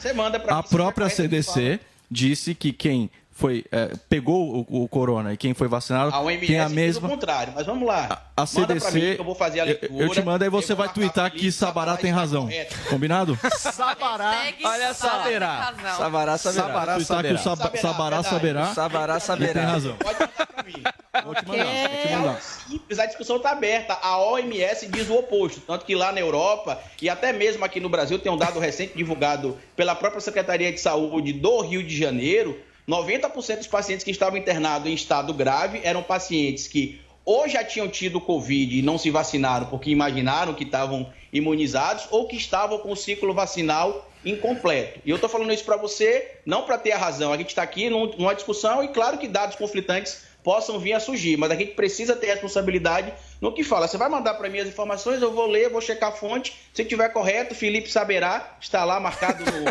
A própria CDC disse que quem foi é, pegou o, o, corona e quem foi vacinado a OMS tem a mesma. o contrário, mas vamos lá. A, a CDC. Mim, eu vou fazer a leitura. Eu, eu te mando aí você vai twittar que Sabará tem razão. Combinado? *laughs* Sabará. Olha Saberá. Sabará saberá. Sabará saberá. Sabará saberá. Sabará saberá. Tem razão. Pode mandar pra mim. Vou te mandar, vou te mandar. Simples, a discussão está aberta. A OMS diz o oposto. Tanto que lá na Europa e até mesmo aqui no Brasil tem um dado recente divulgado pela própria Secretaria de Saúde do Rio de Janeiro 90% dos pacientes que estavam internados em estado grave eram pacientes que ou já tinham tido Covid e não se vacinaram porque imaginaram que estavam imunizados ou que estavam com o ciclo vacinal incompleto. E eu estou falando isso para você não para ter a razão. A gente está aqui numa discussão e claro que dados conflitantes possam vir a surgir, mas a gente precisa ter responsabilidade no que fala. Você vai mandar para mim as informações, eu vou ler, vou checar a fonte. Se tiver correto, Felipe saberá, está lá marcado no.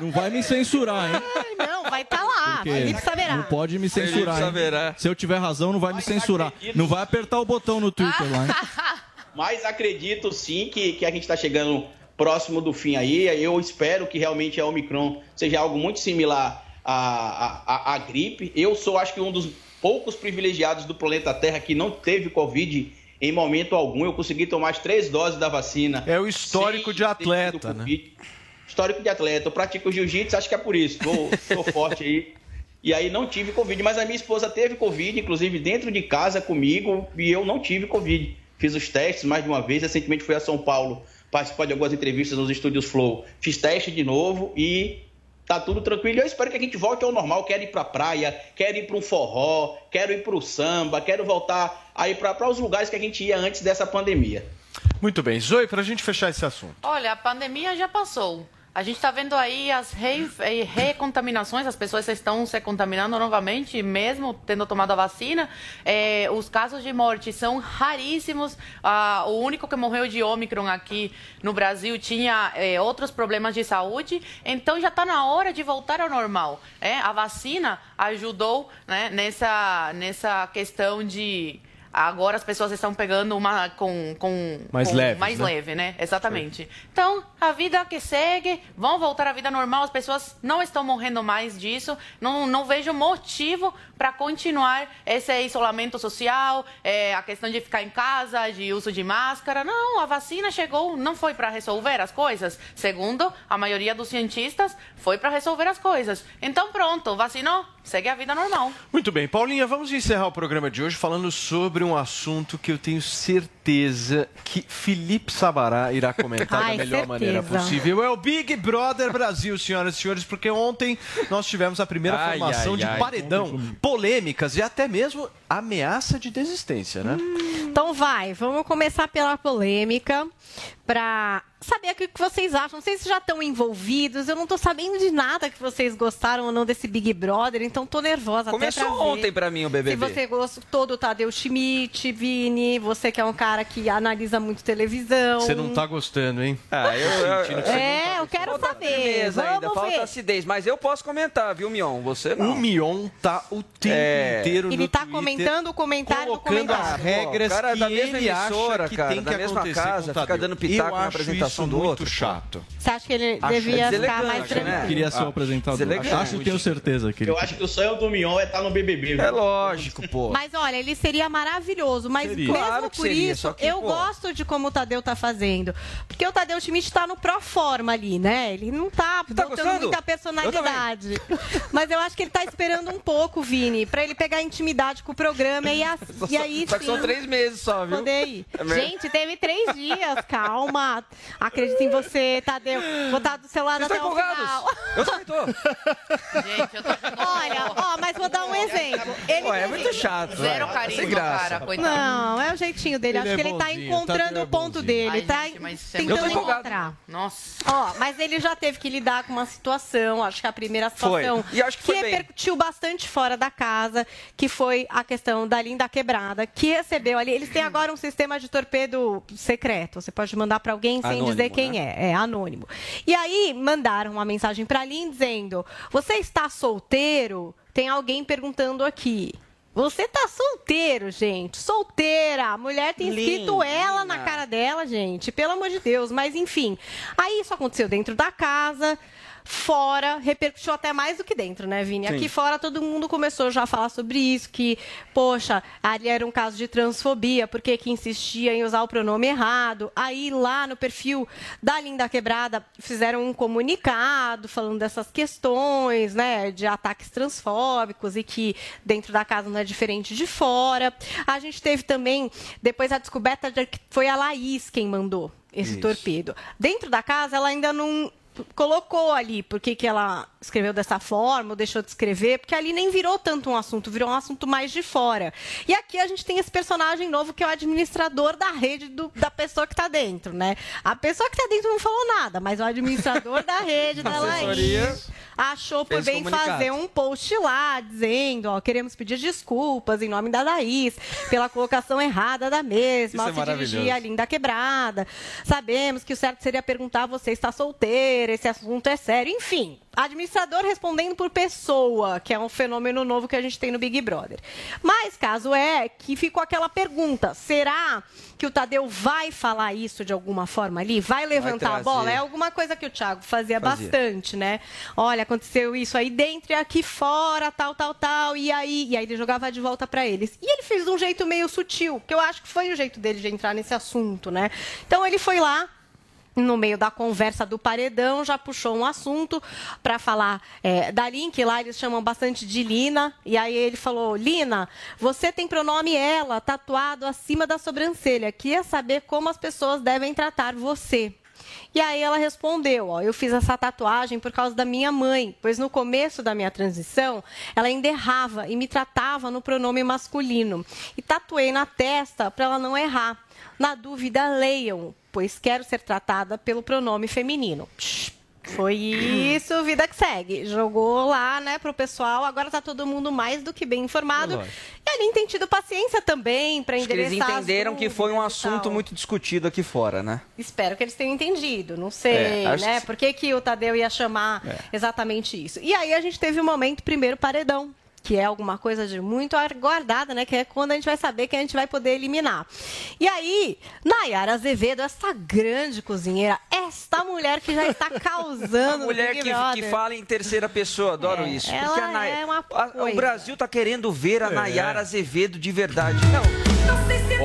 *laughs* não vai me censurar, hein? Ai, não, vai estar tá lá. Porque Felipe saberá. Não pode me censurar. Se eu tiver razão, não vai mas me censurar. Acredito... Não vai apertar o botão no Twitter lá, hein? *laughs* Mas acredito sim que, que a gente está chegando próximo do fim aí. Eu espero que realmente a Omicron seja algo muito similar a, a, a, gripe. Eu sou, acho que, um dos poucos privilegiados do planeta Terra que não teve Covid em momento algum. Eu consegui tomar as três doses da vacina. É o histórico de atleta, né? Histórico de atleta. Eu pratico jiu-jitsu, acho que é por isso. Estou *laughs* forte aí. E aí não tive Covid. Mas a minha esposa teve Covid, inclusive dentro de casa comigo, e eu não tive Covid. Fiz os testes mais de uma vez. Recentemente fui a São Paulo participar de algumas entrevistas nos estúdios Flow. Fiz teste de novo e tá tudo tranquilo. Eu espero que a gente volte ao normal. Quero ir para a praia, quero ir para um forró, quero ir para o samba, quero voltar aí para os lugares que a gente ia antes dessa pandemia. Muito bem. Zoe, para a gente fechar esse assunto. Olha, a pandemia já passou. A gente está vendo aí as re, eh, recontaminações, as pessoas estão se contaminando novamente, mesmo tendo tomado a vacina. É, os casos de morte são raríssimos. Ah, o único que morreu de Ômicron aqui no Brasil tinha é, outros problemas de saúde. Então já está na hora de voltar ao normal. É? A vacina ajudou né, nessa, nessa questão de Agora as pessoas estão pegando uma com, com mais, com, leve, mais né? leve, né? Exatamente. Sim. Então, a vida que segue, vão voltar à vida normal, as pessoas não estão morrendo mais disso. Não, não vejo motivo para continuar esse isolamento social, é, a questão de ficar em casa, de uso de máscara. Não, a vacina chegou, não foi para resolver as coisas. Segundo a maioria dos cientistas, foi para resolver as coisas. Então, pronto, vacinou? Segue a vida normal. Muito bem, Paulinha, vamos encerrar o programa de hoje falando sobre um assunto que eu tenho certeza que Felipe Sabará irá comentar Ai, da melhor certeza. maneira possível. É o Big Brother Brasil, senhoras e senhores, porque ontem nós tivemos a primeira Ai, formação ai, de ai, paredão, polêmicas e até mesmo ameaça de desistência, né? Então vai, vamos começar pela polêmica para saber o que vocês acham. Vocês já estão envolvidos, eu não tô sabendo de nada que vocês gostaram ou não desse Big Brother, então tô nervosa Começou até pra ontem pra mim o Se BBB. você gostou do Tadeu Schmidt, Vini, você que é um cara que analisa muito televisão. Você não tá gostando, hein? Ah, eu, eu, eu, É, eu quero saber. firmeza Vamos ainda, falta ver. acidez. Mas eu posso comentar, viu, Mion? Você não. O Mion tá o tempo É. inteiro Ele no tá Twitter, comentando o comentário do colocando as comentário. regras O cara que da mesma ele emissora, acha que cara, tem da que mesma acontecer casa, com o fica dando pitaco Eu na apresentação isso do muito outro. chato. Você acha que ele Acho devia ficar mais tranquilo? né? Queria ser o apresentador. deselegante. Acho e tenho certeza que ele... Eu acho que o sonho do Mion é estar no BBB. É lógico, pô. Mas olha, ele seria maravilhoso. Mas Seria. mesmo Claro que por seria, isso, só que, eu pô. gosto de como o Tadeu tá fazendo. Porque o Tadeu Schmidt tá no pro forma ali, né? Ele não tá tá botando gostando? muita personalidade. *laughs* Mas eu acho que ele tá esperando um pouco, Vini, pra ele pegar intimidade com o programa e, *laughs* a- e aí Só que são sim, três meses só, viu? poder ir. É? Gente, teve três dias, calma. Acredito em você, Tadeu. Vou estar do seu lado Vocês até estão o empolgados? final. Eu também tô. Gente, eu tô Olha, ó, mas vou dar um exemplo. Ele Pô, é muito chato. zero carisma, Sem graça. cara, coitado. Não, é o jeitinho dele. Ele Acho é que ele tá bonzinho, encontrando Tadeu é o ponto bonzinho. dele. Ai, tá gente, mas tentando encontrar. Nossa. Ó, mas ele já teve que lidar com uma situação, acho que a primeira Foi. situação E acho que foi bem. repercutiu bastante fora da casa, que foi a questão da linda quebrada, que recebeu ali. Eles têm agora um sistema de torpedo secreto. Você pode mandar para alguém sem Anônimo, dizer quem né? é. É anônimo. E aí mandaram uma mensagem para Lin dizendo: Você está solteiro? Tem alguém perguntando aqui. Você tá solteiro, gente. Solteira. A mulher tem escrito ela na cara dela, gente. Pelo amor de Deus. Mas enfim. Aí isso aconteceu dentro da casa. Fora, repercutiu até mais do que dentro, né, Vini? Aqui fora todo mundo começou já a falar sobre isso, que, poxa, ali era um caso de transfobia, porque que insistia em usar o pronome errado. Aí lá no perfil da Linda Quebrada fizeram um comunicado falando dessas questões, né, de ataques transfóbicos e que dentro da casa não é diferente de fora. A gente teve também depois a descoberta de que foi a Laís quem mandou esse Isso. torpedo. Dentro da casa ela ainda não colocou ali por que que ela escreveu dessa forma ou deixou de escrever, porque ali nem virou tanto um assunto, virou um assunto mais de fora. E aqui a gente tem esse personagem novo que é o administrador da rede do- da pessoa que está dentro, né? A pessoa que está dentro não falou nada, mas o administrador da rede *laughs* da Laís achou por bem comunicado. fazer um post lá dizendo, ó, queremos pedir desculpas em nome da Laís pela colocação errada da mesma, ao é se dirigir à linda quebrada. Sabemos que o certo seria perguntar você está solteira, esse assunto é sério, enfim. Administrador respondendo por pessoa, que é um fenômeno novo que a gente tem no Big Brother. Mas caso é que ficou aquela pergunta: será que o Tadeu vai falar isso de alguma forma ali? Vai levantar a trazer. bola? É alguma coisa que o Thiago fazia, Fazia. bastante, né? Olha, aconteceu isso aí dentro e aqui fora, tal, tal, tal. E aí, e aí ele jogava de volta pra eles. E ele fez de um jeito meio sutil, que eu acho que foi o jeito dele de entrar nesse assunto, né? Então ele foi lá, no meio da conversa do paredão, já puxou um assunto para falar é, da Lin, que lá eles chamam bastante de Lina. E aí ele falou: Lina, você tem pronome ela tatuado acima da sobrancelha. Queria saber como as pessoas devem tratar você. E aí ela respondeu, ó, eu fiz essa tatuagem por causa da minha mãe, pois no começo da minha transição, ela ainda errava e me tratava no pronome masculino. E tatuei na testa para ela não errar. Na dúvida, leiam, pois quero ser tratada pelo pronome feminino. Foi isso, vida que segue. Jogou lá, né, pro pessoal. Agora tá todo mundo mais do que bem informado. É e a Aline tem tido paciência também para Acho que eles endereçar as entenderam que foi um assunto muito discutido aqui fora, né? Espero que eles tenham entendido. Não sei, É, né? que- Por que, que o Tadeu ia chamar É. exatamente isso? E aí a gente teve o momento primeiro paredão. Que é alguma coisa de muito aguardada, né? Que é quando a gente vai saber que a gente vai poder eliminar. E aí, Nayara Azevedo, essa grande cozinheira, esta mulher que já está *laughs* causando. A mulher que, que fala em terceira pessoa, adoro É, isso. ela Porque a Nay- é uma a- o. Brasil tá querendo ver a É. Nayara Azevedo de verdade. Não,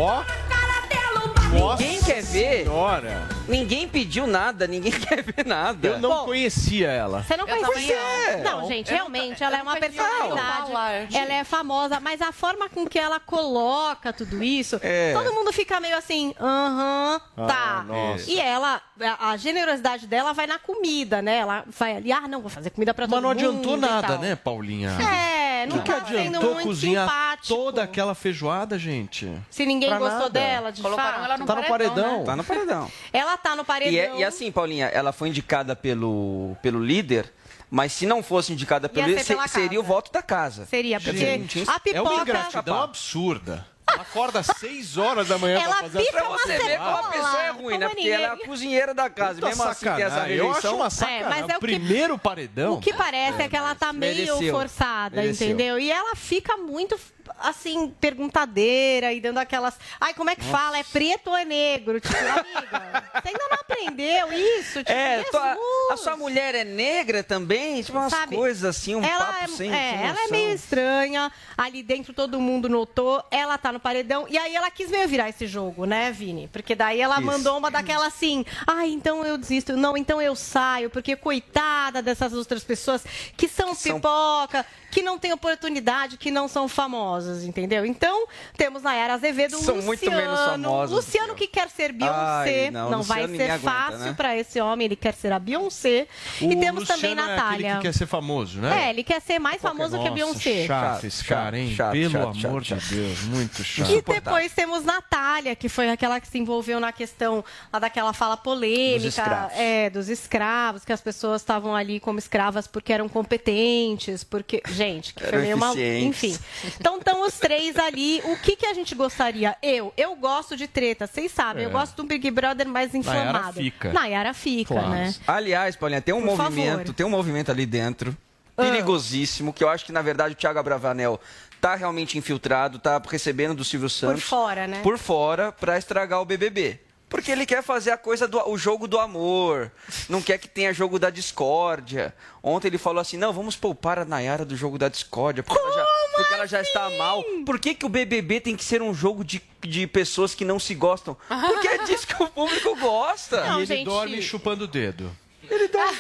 Ó, ninguém quer ver. Senhora. Ninguém pediu nada, ninguém *laughs* quer ver nada. Eu não Bom, conhecia ela. Você não Eu conhecia? não. Não, gente, Eu realmente, ela é uma personalidade. Ela é famosa, mas a forma com que ela coloca tudo isso, É. todo mundo fica meio assim, aham, Ah, tá. nossa. E ela, a generosidade dela vai na comida, né? Ela vai ali, ah, não, vou fazer comida pra todo Mas não mundo. adiantou nada, né, Paulinha? É, não que, que tá sendo adiantou muito cozinhar simpático. toda aquela feijoada, gente? Se ninguém Pra gostou nada. dela, de Colocaram fato. ela no Tá no paredão. né? Tá no paredão. Ela tá no paredão. E, é- e assim, Paulinha, ela foi indicada pelo, pelo líder, mas se não fosse indicada pelo líder, ser seria o voto da casa. Seria, porque Gente, a É uma pipoca... ingratidão absurda. Ela acorda às 6 horas da manhã Ela pra fazer pica Pra uma você ver como a pessoa é ruim, né? Porque ela é a cozinheira da casa. Puta Mesmo assim, tem essa sacanagem. Eu acho uma sacanagem. mas é o que- Primeiro paredão. O que parece é, que ela tá meio mereceu. forçada, Mereceu. entendeu? E ela fica muito, assim, perguntadeira e dando aquelas. Ai, como é que fala? É preto ou é negro? Tipo, amiga, você ainda não aprendeu isso? Tipo, É, tua- a sua mulher é negra também? Tipo, umas Sabe, coisas assim, um ela papo é, sem, é, sem ela é meio estranha. Ali dentro todo mundo notou. Ela tá no paredão. E aí ela quis meio virar esse jogo, né, Vini? Porque daí ela Isso. mandou uma daquela assim. Ai, então eu desisto. Não, então eu saio. Porque coitada dessas outras pessoas que são são- pipoca, que não têm oportunidade, que não são famosas, entendeu? Então, temos Nayara Azevedo, São Luciano. muito menos famosas, Luciano que quer ser Beyoncé. Ai, não, não vai ser fácil né? pra esse homem. Ele quer ser a Beyoncé. e temos também Luciano É aquele Natália. que quer ser famoso, né? É, ele quer ser mais famoso que a Nossa, Beyoncé. Chato esse cara, hein? chato, Pelo chato, amor chato, de Deus, muito chato. E depois temos Natália, que foi aquela que se envolveu na questão lá daquela fala polêmica Dos escravos. é, dos escravos, que as pessoas estavam ali como escravas porque eram competentes, porque. Gente, que foi meio uma. Enfim. Então estão os três ali. O que, que a gente gostaria? Eu, eu gosto de treta, vocês sabem. Eu É. gosto de um Big Brother mais inflamado. fica. Nayara fica, Claro. né? Aliás, Paulinha, tem um Por movimento, favor. tem um movimento ali dentro, Ah. perigosíssimo, que eu acho que, na verdade, o Thiago Abravanel tá realmente infiltrado, tá recebendo do Silvio Santos. fora, né? Por fora, pra estragar o BBB. Porque ele quer fazer a coisa do o jogo do amor, não quer que tenha jogo da discórdia. Ontem ele falou assim: não, vamos poupar a Nayara do jogo da discórdia, porque, ela já, porque ela já está mal. Por que, que o BBB tem que ser um jogo de, de pessoas que não se gostam? Porque é disso que o público gosta. Não, e ele gente. dorme chupando o dedo.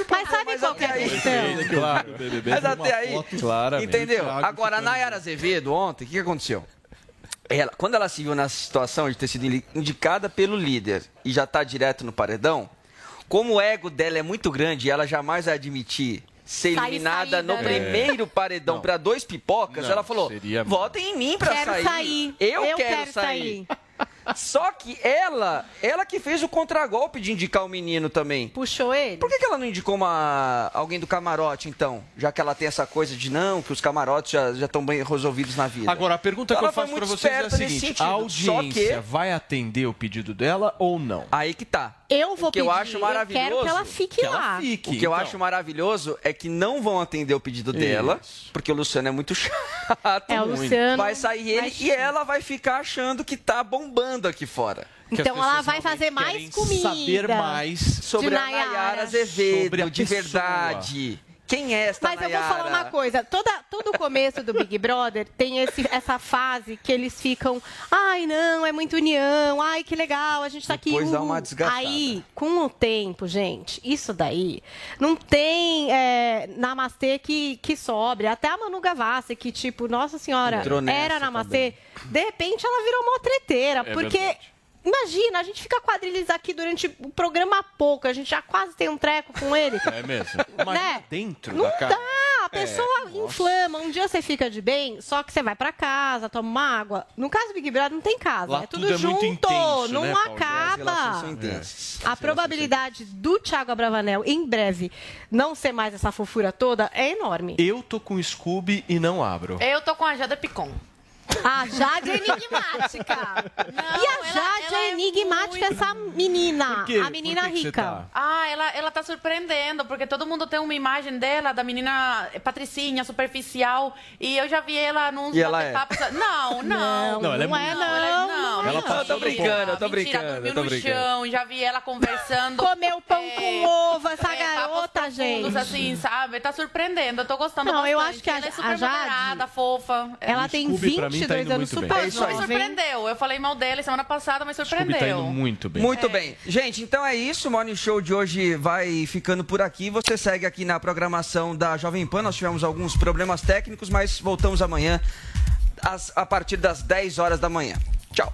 Mas sabe qual que é a questão? Claro. Mas até aí, Claramente. entendeu? Agora, a Nayara Azevedo, ontem, o que, que aconteceu? Ela, quando ela se viu na situação de ter sido indi- indicada pelo líder e já tá direto no paredão, como o ego dela é muito grande e ela jamais vai admitir ser Sair eliminada saída, no né? primeiro paredão Não. para dois pipocas, Não, ela falou: seria- votem em mim pra Quero sair. sair. Eu, Eu quero, quero sair. Só que ela, ela que fez o contragolpe de indicar o menino também. Puxou ele? Por que, que ela não indicou uma, alguém do camarote, então? Já que ela tem essa coisa de não, que os camarotes já estão bem resolvidos na vida. Agora, a pergunta que eu faço pra muito vocês é a seguinte: a audiência que- vai atender o pedido dela ou não? Aí que tá. Eu vou O que eu pedir, acho maravilhoso. quero que ela fique que ela lá. fique. O que eu então. acho maravilhoso é que não vão atender o pedido dela, Isso. porque o Luciano é muito *laughs* chato. É, o muito. Luciano Vai sair ele vai- e ela vai ficar achando que tá bombando aqui fora. Então ela vai fazer mais comida. Saber mais. Sobre a. Nayara Azevedo, Sobre a de pessoa. verdade. Quem é esta Mas eu Nayara? vou falar uma coisa. Toda, todo o começo do Big Brother tem esse, essa fase que eles ficam. Ai, não, é muita união. Ai, que legal, a gente tá aqui. Depois dá uhul." uma desgastada. Aí, com o tempo, gente, isso daí não tem é, namastê que, que sobre. Até a Manu Gavassi, que, tipo, nossa senhora, era namastê. De repente ela virou uma treteira. porque. verdade. Imagina, a gente fica quadrilhas aqui durante o programa pouco, a gente já quase tem um treco com ele. *laughs* É mesmo. Mas Né? dentro Não da casa. dá, a pessoa inflama. Um dia você fica de bem, só que você vai pra casa, toma uma água. No caso do Big Brother, não tem casa. Lá é tudo, tudo é muito junto, intenso, não né, acaba. intensas. A probabilidade do Thiago Abravanel, em breve, não ser mais essa fofura toda é enorme. Eu tô com Scooby e não abro. Eu tô com a Jada Picon. A Jade é enigmática. e a Jade é enigmática, essa menina. Por quê? A menina Por que que você rica. tá? Ah, ela, ela tá surpreendendo, porque todo mundo tem uma imagem dela, da menina patricinha, superficial, e eu já vi ela num E ela é? *laughs* Não, não. Não, ela é não é, muito- não. ela- não, Ela não. passou Eu tô brincando, eu tô Mentira, brincando, dormiu eu tô no brincando. chão, já vi ela conversando. *laughs* Comeu pão É, com ovo, essa é, garota, gente. profundos, assim, sabe? Tá surpreendendo, eu tô gostando Não, eu bastante. acho que a- ela é a super Jade- moderada, fofa. Ela tem Scooby, pra 20 22 tá anos, muito bem. super É isso aí. Surpreendeu. Eu falei mal dele semana passada, mas Scooby tá indo surpreendeu. muito bem. Muito bem. Gente, então é isso. O Morning Show de hoje vai ficando por aqui. Você segue aqui na programação da Jovem Pan. Nós tivemos alguns problemas técnicos, mas voltamos amanhã às- a partir das 10 horas da manhã. Tchau.